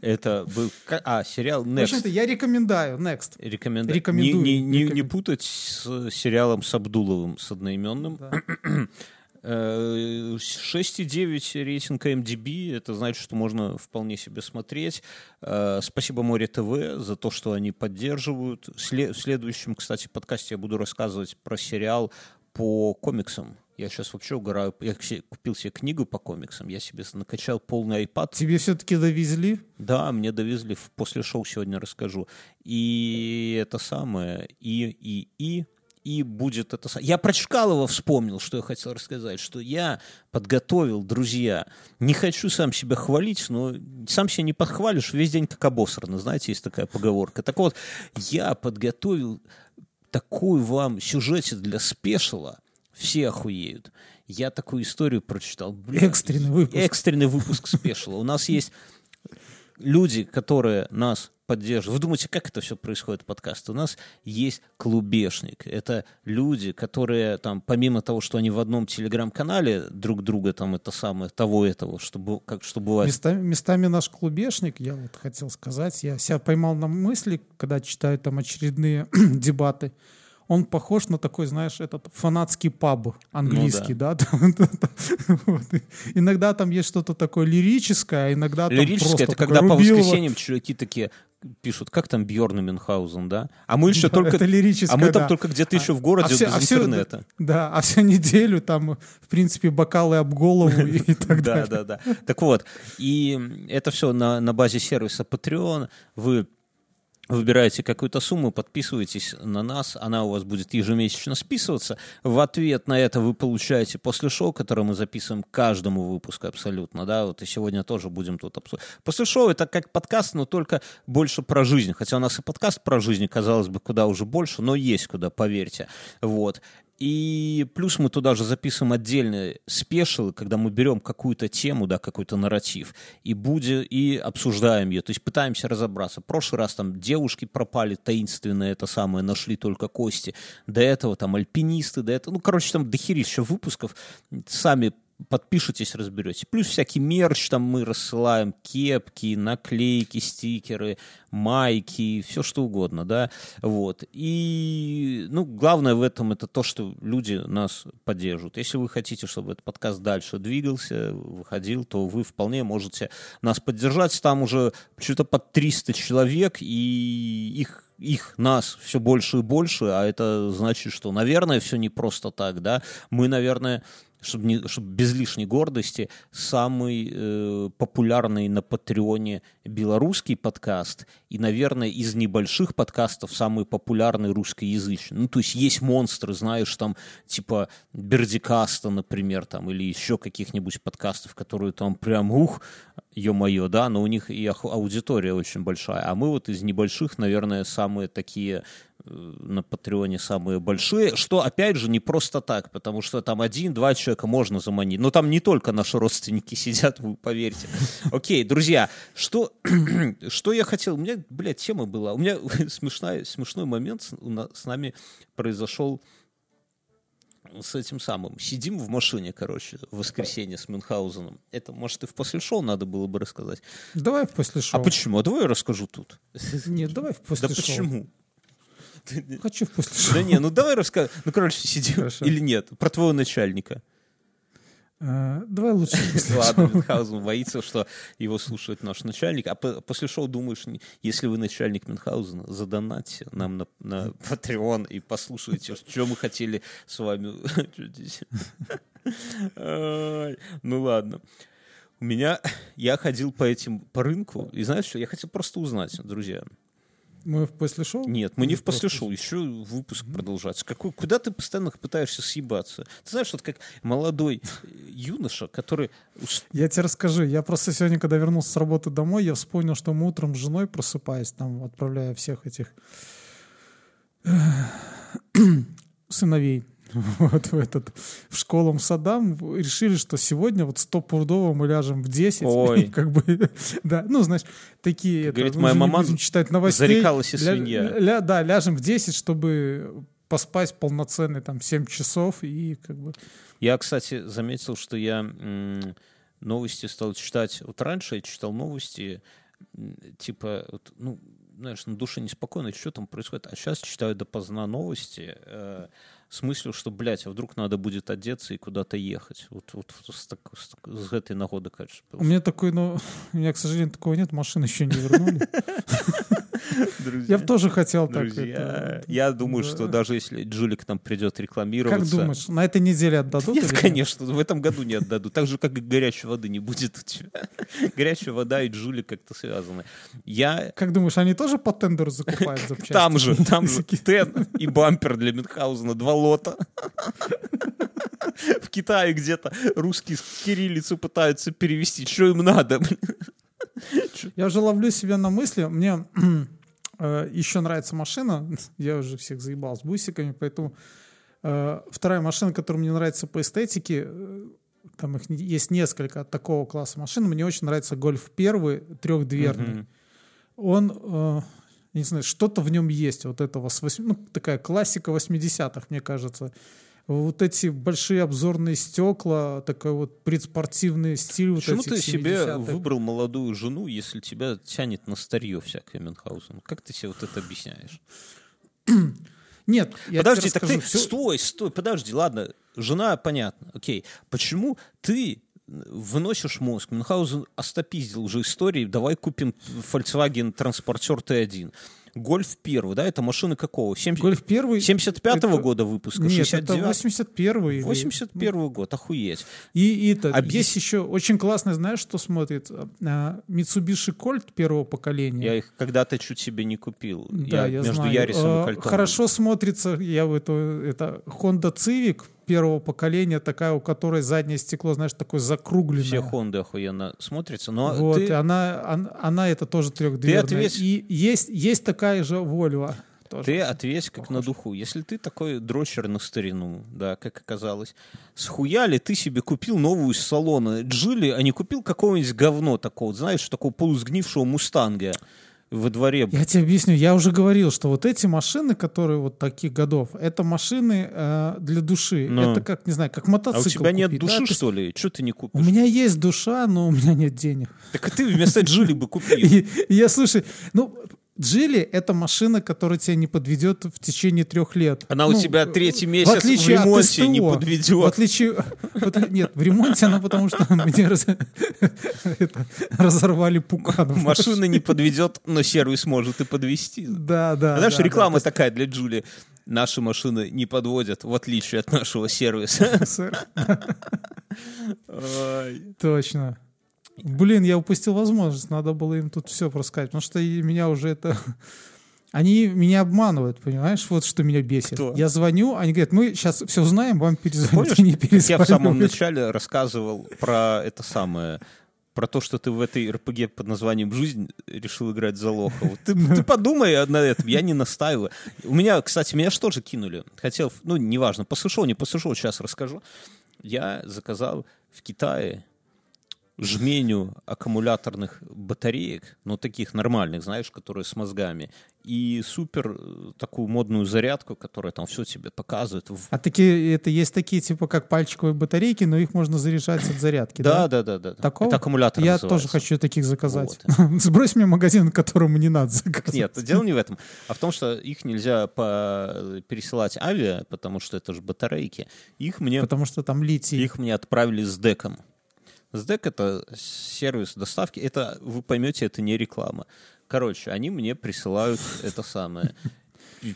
это был... А, сериал В Next. общем-то, я рекомендую. Next. Рекомендую. Рекомендую, Не, не- не- не путать с сериалом с Абдуловым, с одноименным. Да. Э, 6,9 рейтинг MDB, это значит, что можно вполне себе смотреть. Э, Спасибо Море ТВ за то, что они поддерживают. В следующем, кстати, подкасте я буду рассказывать про сериал по комиксам. Я сейчас вообще угораю. Я купил себе книгу по комиксам. Я себе накачал полный iPad. Тебе все-таки довезли? Да, мне довезли после шоу сегодня расскажу. И это самое, и, и, и, и будет это самое. Я про Чкалова вспомнил, что я хотел рассказать, что я подготовил, друзья, не хочу сам себя хвалить, но сам себя не подхвалишь, весь день как обосрано, знаете, есть такая поговорка. Так вот, я подготовил такой вам сюжетик для спешила, все охуеют. Я такую историю прочитал. Бля, Экстренный выпуск. Экстренный выпуск спешила. У нас есть люди, которые нас поддерживают. Вы думаете, как это все происходит в подкасте? У нас есть клубешник. Это люди, которые там, помимо того, что они в одном телеграм-канале друг друга там это самое, того этого, чтобы, как, что бывает. Местами, местами наш клубешник, я вот хотел сказать, я себя поймал на мысли, когда читаю там очередные дебаты. Он похож на такой, знаешь, этот фанатский паб английский, да? Вот. И Иногда там есть что-то такое лирическое, а иногда там Лирическое, просто это когда по воскресеньям чуваки такие пишут, как там Бьорн и Мюнхгаузен, да? А мы еще Да, только... это лирическое, а мы там да. только где-то еще А- в городе а всё- без а всё- интернета. Да, а всю неделю там, в принципе, бокалы об голову и так Да, далее. да, да. Так вот, и это все на, на базе сервиса Patreon. Вы выбираете какую-то сумму, подписываетесь на нас, она у вас будет ежемесячно списываться. В ответ на это вы получаете после шоу, которое мы записываем каждому выпуску абсолютно, да, вот и сегодня тоже будем тут обсуждать. После шоу это как подкаст, но только больше про жизнь, хотя у нас и подкаст про жизнь, казалось бы, куда уже больше, но есть куда, поверьте, вот. И плюс мы туда же записываем отдельные спешилы, когда мы берем какую-то тему, да, какой-то нарратив, и, будем, и обсуждаем ее. То есть пытаемся разобраться. В прошлый раз там девушки пропали таинственные, это самое, нашли только кости. До этого там альпинисты, до этого... Ну, короче, там дохерища выпусков. Сами подпишитесь, разберете. Плюс всякий мерч там мы рассылаем, кепки, наклейки, стикеры, майки, все что угодно, да, вот. И, ну, главное в этом это то, что люди нас поддерживают. Если вы хотите, чтобы этот подкаст дальше двигался, выходил, то вы вполне можете нас поддержать. Там уже что-то под 300 человек, и их их, нас все больше и больше, а это значит, что, наверное, все не просто так, да. Мы, наверное, чтобы, не, чтобы без лишней гордости, самый э, популярный на Патреоне белорусский подкаст и, наверное, из небольших подкастов самый популярный русскоязычный. Ну, то есть есть монстры, знаешь, там, типа Бердикаста, например, там, или еще каких-нибудь подкастов, которые там прям, ух, ё-моё, да, но у них и аудитория очень большая. А мы вот из небольших, наверное, самые такие на Патреоне самые большие, что, опять же, не просто так, потому что там один-два человека можно заманить. Но там не только наши родственники сидят, вы поверьте. Окей, друзья, что, что я хотел? У меня, блядь, тема была. У меня смешной, смешной момент с, с нами произошел с этим самым. Сидим в машине, короче, в воскресенье с Мюнхгаузеном. Это, может, и в после шоу надо было бы рассказать. Давай в после шоу. А почему? А давай я расскажу тут. Нет, давай в после да шоу. почему? Хочу после шоу. Да не, ну давай расскажем. Ну, короче, сидим. Хорошо. Или нет? Про твоего начальника. А, Давай лучше Ладно. Мюнхгаузен боится, что его слушает наш начальник. А по- после шоу думаешь, если вы начальник Мюнхгаузена, задонатьте нам на, на Patreon и послушайте, что мы хотели с вами. Ну ладно. У меня, я ходил по этим, по рынку, и знаешь что, я хотел просто узнать, друзья. Мы в после шоу? Нет, мы не в после шоу, еще выпуск продолжаться. Какой, куда ты постоянно пытаешься съебаться? Ты знаешь, вот как молодой э, юноша, который... Я тебе расскажу. Я просто сегодня, когда вернулся с работы домой, я вспомнил, что мы утром с женой просыпаясь, там, отправляя всех этих сыновей вот в этот в школам садам решили, что сегодня вот стопудово мы ляжем в 10. Ой. Как бы, да, ну, знаешь, такие... это, говорит мы моя мама, читать новостей. зарекалась и Ля- свинья. ля- да, ляжем в 10, чтобы поспать полноценный там 7 часов и как бы... Я, кстати, заметил, что я м, новости стал читать. Вот раньше я читал новости, м, типа, вот, ну, знаешь, на душе неспокойно, что там происходит. А сейчас читаю допоздна новости э, с мыслью, что, блядь, а вдруг надо будет одеться и куда-то ехать. Вот, вот с, так- с с этой нагоды, конечно. У меня такой, ну, у меня, к сожалению, такого нет, машины еще не вернули. Я бы тоже хотел так. Друзья, это, я думаю, да. что даже если Джилик там придет рекламироваться... Как думаешь, на этой неделе отдадут? Нет, или нет? конечно, в этом году не отдадут. Так же, как и горячей воды не будет у тебя. Горячая вода и Джули как-то связаны. Я Как думаешь, они тоже по тендеру закупают запчасти? там же, там же Тен и бампер для Мюнхгаузена, два лота. В Китае где-то русские с кириллицу пытаются перевести. Что им надо? Я уже ловлю себя на мысли, мне э, еще нравится машина, я уже всех заебал с бусиками, поэтому э, вторая машина, которая мне нравится по эстетике, э, там их есть несколько такого класса машин, мне очень нравится Гольф первый, трехдверный. Он, не знаю, что-то в нем есть, вот этого, ну, такая классика 80-х, мне кажется. Вот эти большие обзорные стекла, такой вот предспортивный стиль. Вот Почему этих ты себе 70-х. выбрал молодую жену, если тебя тянет на старье всякое Мюнхгаузен? Как ты себе вот это объясняешь? Нет, я подожди, так расскажу. ты... Всё- Стой, стой, подожди, ладно. Жена, понятно, окей. Почему ты выносишь мозг? Мюнхгаузен остопиздил уже истории. Давай купим Volkswagen Транспортер Т1. Гольф первый, да? Это машины какого? Семь- Гольф первый... 75-го это- года выпуска? Нет, 69 это 81-й. или- 81 год, охуеть. И, и это, Объяс- есть еще очень классный, знаешь, что смотрит? А, Mitsubishi Colt первого поколения. Я их когда-то чуть себе не купил. Да, я, между знаю. Ярисом А, и Кольтом. Хорошо смотрится, я в эту, это Honda Civic первого поколения, такая, у которой заднее стекло, знаешь, такое закругленное. Все Хонды охуенно смотрятся. Но Вот, ты- и она, она, она это тоже трехдверная. ответь- И есть, есть такая же Volvo. тоже. Ты ответь как на духу. Если ты такой дрочер на старину, да, как оказалось, схуя ли ты себе купил новую из салона Джили, а не купил какого-нибудь говно такого, знаешь, такого полусгнившего мустанга во дворе? Я тебе объясню, я уже говорил, что вот эти машины, которые вот таких годов, это машины э, для души. Ну. Это как, не знаю, как а мотоцикл у тебя нет купить, да? души, есть что ли? Что ты не У купишь? меня есть душа, но у меня нет денег. Так и ты вместо Джили бы купил. Я, слушай, ну, Джили — это машина, которая тебя не подведет в течение трех лет. Она у Ну, тебя третий в месяц в отличие от ремонте не СТО. подведет. В отличие... в отли- Нет, в ремонте она потому что мне раз- это, разорвали пукан. Машина не подведет, но сервис может и подвести. Да, да. Знаешь, да, реклама да. такая для Джули. Наши машины не подводят, в отличие от нашего сервиса. Точно. Блин, я упустил возможность. Надо было им тут все рассказать. Потому что меня уже это... Они меня обманывают, понимаешь? Вот что меня бесит. Кто? Я звоню, они говорят, мы сейчас все узнаем, вам перезвонят. Помнишь, я в самом начале рассказывал про это самое, про то, что ты в этой РПГ под названием «Жизнь» решил играть за лоха. Вот ты, ты подумай на этом, я не настаиваю. У меня, кстати, меня же кинули? Хотел, ну, неважно, послушал, не послушал, сейчас расскажу. Я заказал в Китае жменю аккумуляторных батареек, ну, таких нормальных, знаешь, которые с мозгами, и супер э, такую модную зарядку, которая там все тебе показывает. А такие, это есть такие, типа, как пальчиковые батарейки, но их можно заряжать от зарядки, да? Да, да, да. да. Такого? Это аккумулятор Я называется. тоже хочу таких заказать. Вот. Сбрось мне магазин, которому не надо заказать. Нет, дело не в этом, а в том, что их нельзя по... пересылать авиа, потому что это же батарейки. Их мне... Потому что там литий. Их мне отправили с деком. SDEC — это сервис доставки. Это, вы поймете, это не реклама. Короче, они мне присылают это самое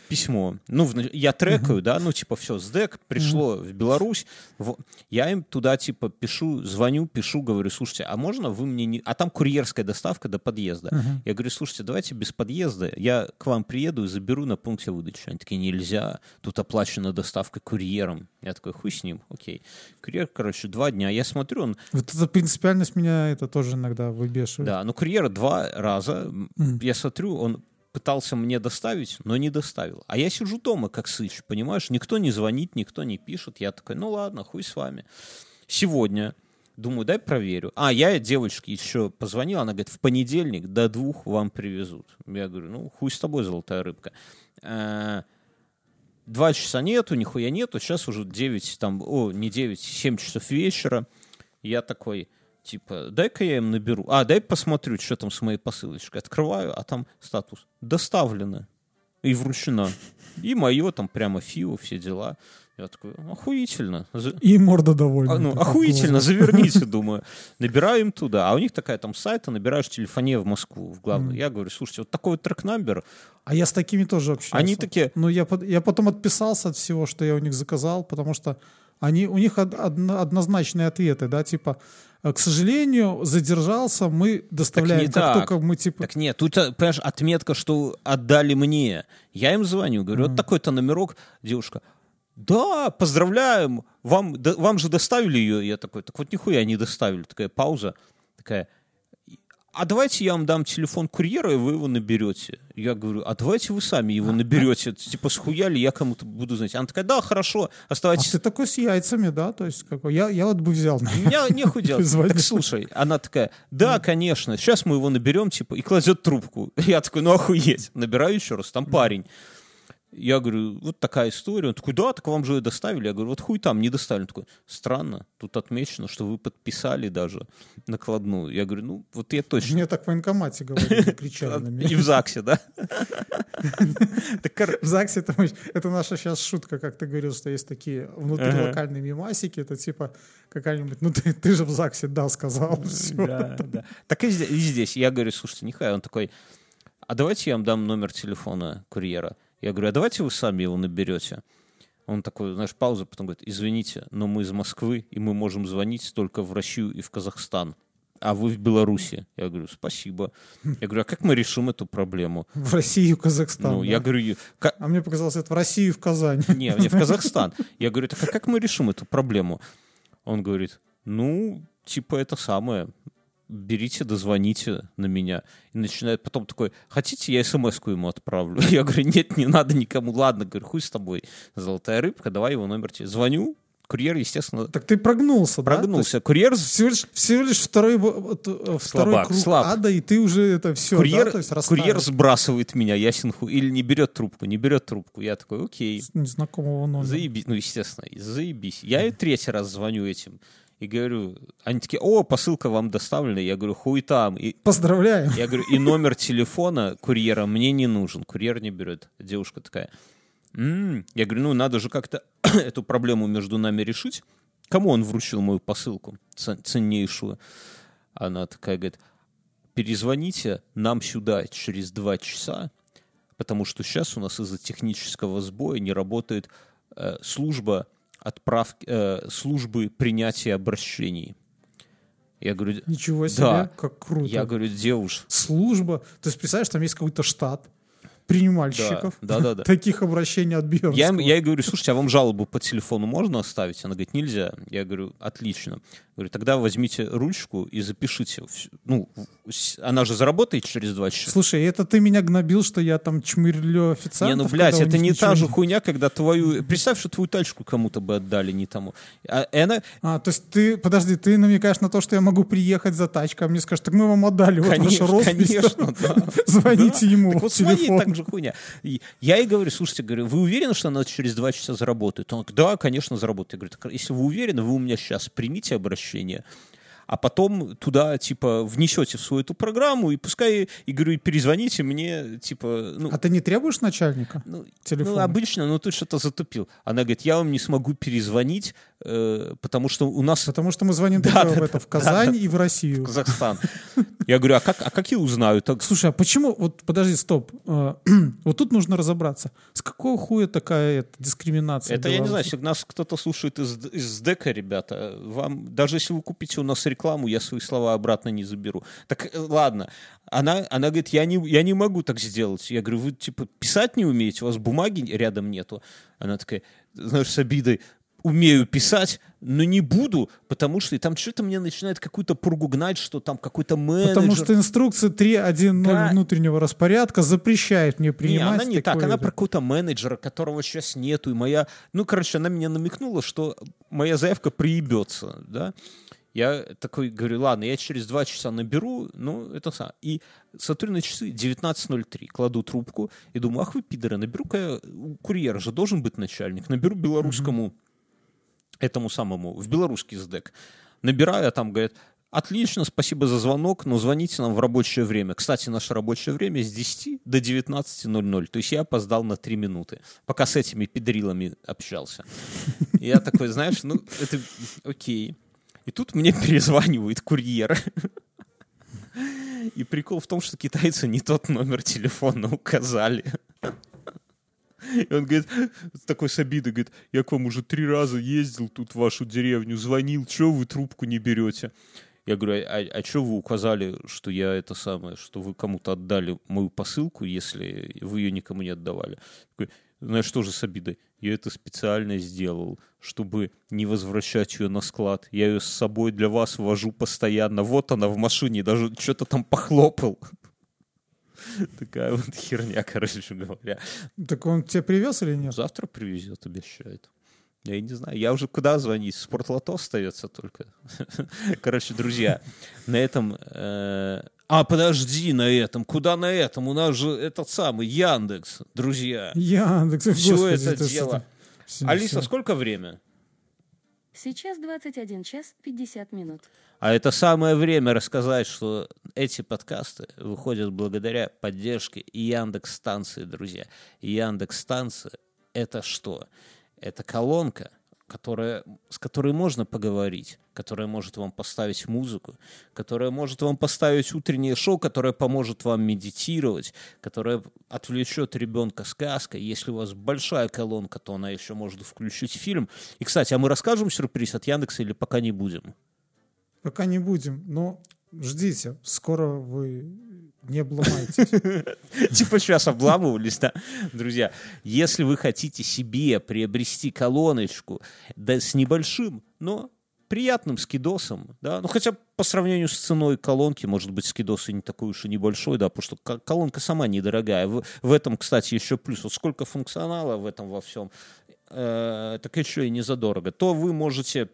письмо. Ну, я трекаю, uh-huh. да, ну, типа, все, СДЭК пришло uh-huh. в Беларусь. В... Я им туда, типа, пишу, звоню, пишу, говорю, слушайте, а можно вы мне не... А там курьерская доставка до подъезда. Uh-huh. Я говорю, слушайте, давайте без подъезда, я к вам приеду и заберу на пункте выдачи. Они такие, нельзя, тут оплачена доставка курьером. Я такой, хуй с ним, окей. Курьер, короче, два дня. Я смотрю, он... Вот эта принципиальность меня это тоже иногда выбешивает. Да, но курьер два раза, uh-huh. я смотрю, он пытался мне доставить, но не доставил. А я сижу дома, как сыч, понимаешь? Никто не звонит, никто не пишет. Я такой, ну ладно, хуй с вами. Сегодня Думаю, дай проверю. А, я девочке еще позвонил, она говорит, в понедельник до двух вам привезут. Я говорю, ну, хуй с тобой, золотая рыбка. Э, два часа нету, нихуя нету, сейчас уже девять, там, о, не девять, семь часов вечера. Я такой, типа, дай-ка я им наберу. А, дай посмотрю, что там с моей посылочкой. Открываю, а там статус доставлено и вручено. И мое там прямо фио, все дела. Я такой, охуительно. И морда довольна. А, ну, охуительно, заверните, думаю. Набираю им туда. А у них такая там сайта, набираешь телефоне в Москву, в главную. Mm. Я говорю, слушайте, вот такой вот трек-намбер. А я с такими тоже общался. Они такие... Ну, я, я потом отписался от всего, что я у них заказал, потому что они, у них од, однозначные ответы, да, типа, к сожалению, задержался, мы доставляем, так как так. только мы типа... Так нет, тут, понимаешь, отметка, что отдали мне. Я им звоню, говорю, mm. вот такой-то номерок, девушка, да, поздравляем, вам, да, вам же доставили ее. Я такой, так вот нихуя не доставили. Такая пауза, такая, а давайте я вам дам телефон курьера, и вы его наберете. Я говорю, а давайте вы сами его наберете. Типа, схуяли, я кому-то буду знать. Она такая, да, хорошо, оставайтесь. А ты такой с яйцами, да? То есть, какой? Я, я вот бы взял. Меня нехуй делать. Так слушай, она такая, да, конечно, сейчас мы его наберем, типа, и кладет трубку. Я такой, ну охуеть. Набираю еще раз, там парень. Я говорю, вот такая история. Он такой, да, так вам же доставили. Я говорю, вот хуй там, не доставили. Он такой, странно, тут отмечено, что вы подписали даже накладную. Я говорю, ну, вот я точно. Мне так в военкомате говорили, кричали на меня. И в ЗАГСе, да? В ЗАГСе это наша сейчас шутка, как ты говорил, что есть такие внутрилокальные мемасики, это типа какая-нибудь, ну ты же в ЗАГСе да сказал. Да, да. Так и здесь. Я говорю, слушайте, нихуя. Он такой, а давайте я вам дам номер телефона курьера. Я говорю, а давайте вы сами его наберете. Он такой, знаешь, пауза, потом говорит, извините, но мы из Москвы, и мы можем звонить только в Россию и в Казахстан. А вы в Беларуси. Я говорю, спасибо. Я говорю, а как мы решим эту проблему? В Россию и Казахстан. Ну, да? я говорю... Как... А мне показалось, это в Россию и в Казань. Не, не, в Казахстан. Я говорю, так а как мы решим эту проблему? Он говорит, ну, типа это самое, берите, дозвоните на меня. И начинает потом такой, хотите, я смс-ку ему отправлю? Я говорю, нет, не надо никому. Ладно, говорю, хуй с тобой. Золотая рыбка, давай его номер тебе. Звоню, Курьер, естественно... Так ты прогнулся, прогнулся. да? Курьер... Всего лишь, всего лишь второй, второй Слабак, круг слаб. ада, и ты уже это все, курьер, да? То есть курьер сбрасывает меня, ясен хуй. Или не берет трубку, не берет трубку. Я такой, окей. С незнакомого номера. Заебись. Ну, естественно, заебись. Я и третий раз звоню этим. И говорю, они такие, о, посылка вам доставлена. Я говорю, хуй там. И, Поздравляем. Я говорю, и номер телефона курьера мне не нужен. Курьер не берет. Девушка такая, м-м". я говорю, ну надо же как-то эту проблему между нами решить. Кому он вручил мою посылку ценнейшую? Она такая говорит, перезвоните нам сюда через два часа, потому что сейчас у нас из-за технического сбоя не работает э, служба отправки, э, службы принятия обращений. Я говорю, Ничего себе, да. как круто. Я говорю, девушка. Служба. То есть, представляешь, там есть какой-то штат, принимальщиков. Да, да, да. Таких обращений от Бьернского. Я, я ей говорю, слушайте, а вам жалобу по телефону можно оставить? Она говорит, нельзя. Я говорю, отлично. Говорю, тогда возьмите ручку и запишите. Ну, она же заработает через два часа. Слушай, это ты меня гнобил, что я там чмырлю официантов? Не, ну, блядь, это не та же хуйня, когда твою... Представь, что твою тачку кому-то бы отдали, не тому. А она... А, то есть ты, подожди, ты намекаешь на то, что я могу приехать за тачкой, а мне скажут, так мы вам отдали вот Конечно, конечно, да. Звоните ему Так вот так же хуйня. И Я ей говорю, слушайте, говорю, вы уверены, что она через два часа заработает? Он говорит, да, конечно, заработает. Я говорю, так если вы уверены, вы у меня сейчас примите обращение, а потом туда, типа, внесете в свою эту программу, и пускай, и говорю, и перезвоните мне, типа, ну, А ты не требуешь начальника? ну, телефона? ну, обычно, но ты что-то затупил. Она говорит, я вам не смогу перезвонить, потому что у нас Потому что мы звоним Да, да, в, это, в Казань да. и в Россию. Казахстан. Я говорю, а как, а как я узнаю? Так, Слушай, а почему, вот подожди, стоп, Э, вот тут нужно разобраться. С какого хуя такая это, дискриминация? Это я не знаю, если нас кто-то слушает из, из ДЭКа, ребята, вам, даже если вы купите у нас рекламу, я свои слова обратно не заберу. Так э, ладно. Она, она говорит, я не, я не могу так сделать. Я говорю, вы типа писать не умеете, у вас бумаги рядом нету. Она такая, знаешь, с обидой, умею писать, но не буду, потому что и там что-то мне начинает какую-то пургу гнать, что там какой-то менеджер. Потому что инструкция 3.1.0 Да. внутреннего распорядка запрещает мне Не, принимать она не так, такое она это. про какого-то менеджера, которого сейчас нету, и моя... Ну, короче, она меня намекнула, что моя заявка приебется, да. Я такой говорю, ладно, я через два часа наберу, ну, это сам. И смотрю на часы 19.03, кладу трубку и думаю, ах вы пидоры, наберу-ка я- у курьера же должен быть начальник, наберу белорусскому, этому самому, в белорусский СДЭК. Набираю, а там говорят, отлично, спасибо за звонок, но звоните нам в рабочее время. Кстати, наше рабочее время с 10 до 19.00, то есть я опоздал на 3 минуты, пока с этими педрилами общался. Я такой, знаешь, ну, это окей. И тут мне перезванивает курьер. И прикол в том, что китайцы не тот номер телефона указали. И он говорит, такой с обидой, говорит, я к вам уже три раза ездил тут в вашу деревню, звонил, чего вы трубку не берете? Я говорю, а, что вы указали, что я это самое, что вы кому-то отдали мою посылку, если вы ее никому не отдавали? Такой, знаешь, что же с обидой? Я это специально сделал, чтобы не возвращать ее на склад. Я ее с собой для вас вожу постоянно. Вот она в машине, даже что-то там похлопал. Такая вот херня, короче говоря. Так он тебе привез или нет? Завтра привезет, обещает. Я не знаю, я уже куда звонить? Спортлото остается только. Короче, друзья, на этом... э, А, подожди, на этом. Куда на этом? У нас же этот самый Яндекс, друзья. Яндекс, Все господи, это дело. Алиса, сколько время? Сейчас 21 час 50 минут. А это самое время рассказать, что эти подкасты выходят благодаря поддержке Яндекс станции, друзья. Яндекс станция это что? Это колонка, которая, с которой можно поговорить, которая может вам поставить музыку, которая может вам поставить утреннее шоу, которое поможет вам медитировать, которая отвлечет ребенка сказкой. Если у вас большая колонка, то она еще может включить фильм. И, кстати, а мы расскажем сюрприз от Яндекса или пока не будем? Пока не будем, но ждите, скоро вы не обломаетесь. Типа сейчас обламывались, да? Друзья, если вы хотите себе приобрести колоночку, да с небольшим, но приятным скидосом, да, ну хотя по сравнению с ценой колонки, может быть, скидос и не такой уж и небольшой, да, потому что ко- колонка сама недорогая. В, в этом, кстати, еще плюс. Вот сколько функционала в этом во всем, э, так еще и не задорого. То вы можете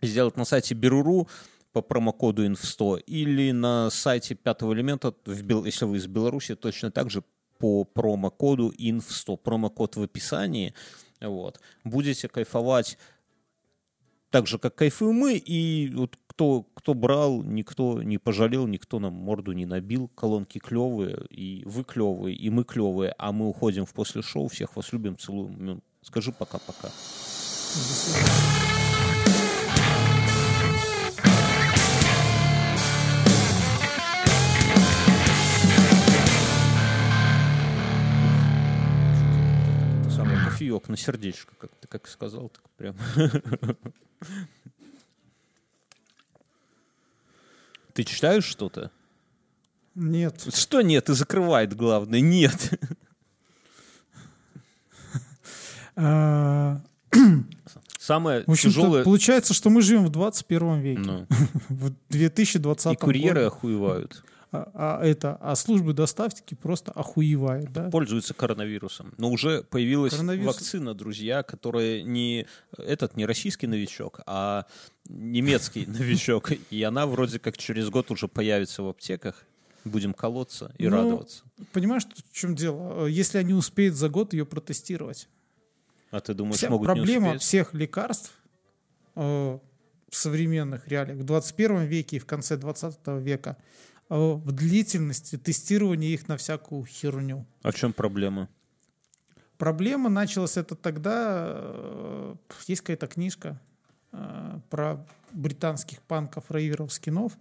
сделать на сайте Беруру по промокоду INF100 или на сайте пятого элемента, в Бел- если вы из Беларуси, точно так же по промокоду INF100. Промокод в описании. Вот. Будете кайфовать так же, как кайфуем мы, и вот кто, кто брал, никто не пожалел, никто нам морду не набил. Колонки клевые, и вы клевые, и мы клевые, а мы уходим в после шоу. Всех вас любим, целуем. Ну, Скажи пока-пока. Это самое кофеек на сердечко, как ты как сказал, так прям. Ты читаешь что-то? Нет. Что нет? И закрывает главное. Нет. А, Самое тяжелое... Получается, что мы живем в 21 веке. Ну. В 2020 И курьеры охуевают. А, а это, а службы доставки просто охуевают, да? Пользуются коронавирусом. Но уже появилась Коронавирус- вакцина, друзья, которая не этот не российский новичок, а немецкий новичок. И она вроде как через год уже появится в аптеках. Будем колоться и Ну, радоваться. Понимаешь, в чем дело? Если они успеют за год ее протестировать. А ты думаешь, Вся могут проблема не успеть? всех лекарств э, в современных реалиях в 21 веке и в конце 20 века в длительности тестирования их на всякую херню. А в чем проблема? Проблема началась это тогда, э, есть какая-то книжка э, про британских панков, рейверов, скинов,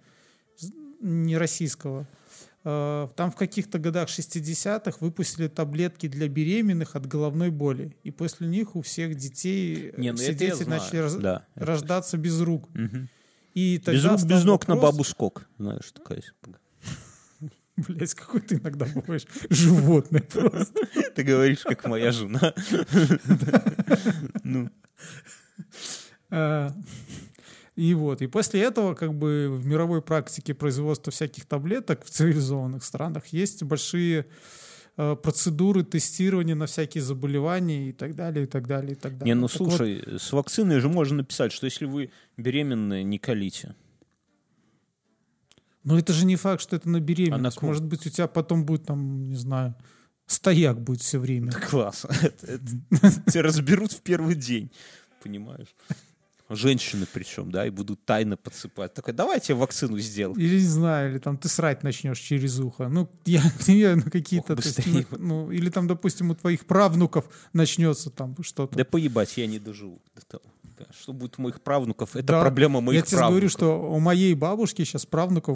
не российского. Э, Там в каких-то годах 60-х выпустили таблетки для беременных от головной боли. И после них у всех детей э, Не, ну все дети начали раз- Да, рождаться без рук. Мгм. И Без рук, без ног на вопрос- бабу скок. Знаешь, такая. Блядь, какой ты иногда бываешь животное просто. Ты говоришь, как моя жена. Ну, А, И вот, и после этого, как бы в мировой практике производства всяких таблеток в цивилизованных странах есть большие процедуры тестирования на всякие заболевания и так далее, и так далее, и так далее. Не, ну Так вот, слушай, с вакциной же можно написать, что если вы беременны, не колите. но это же не факт, что это на беременность. А? Может быть, у тебя потом будет там, не знаю, стояк будет все время. Класс. Это- это Тебя разберут в первый день. Понимаешь? Женщины причем, да, и будут тайно подсыпать. Такой, давайте я вакцину сделаю. Или не знаю, или там ты срать начнешь через ухо. Ну, я не верю на какие-то... Ох, есть, ну, ну, или там, допустим, у твоих правнуков начнется там что-то. Да поебать, я не доживу до того. Да, Что будет у моих правнуков, это Да, проблема моих Я тебе правнуков. говорю, что у моей бабушки сейчас правнуков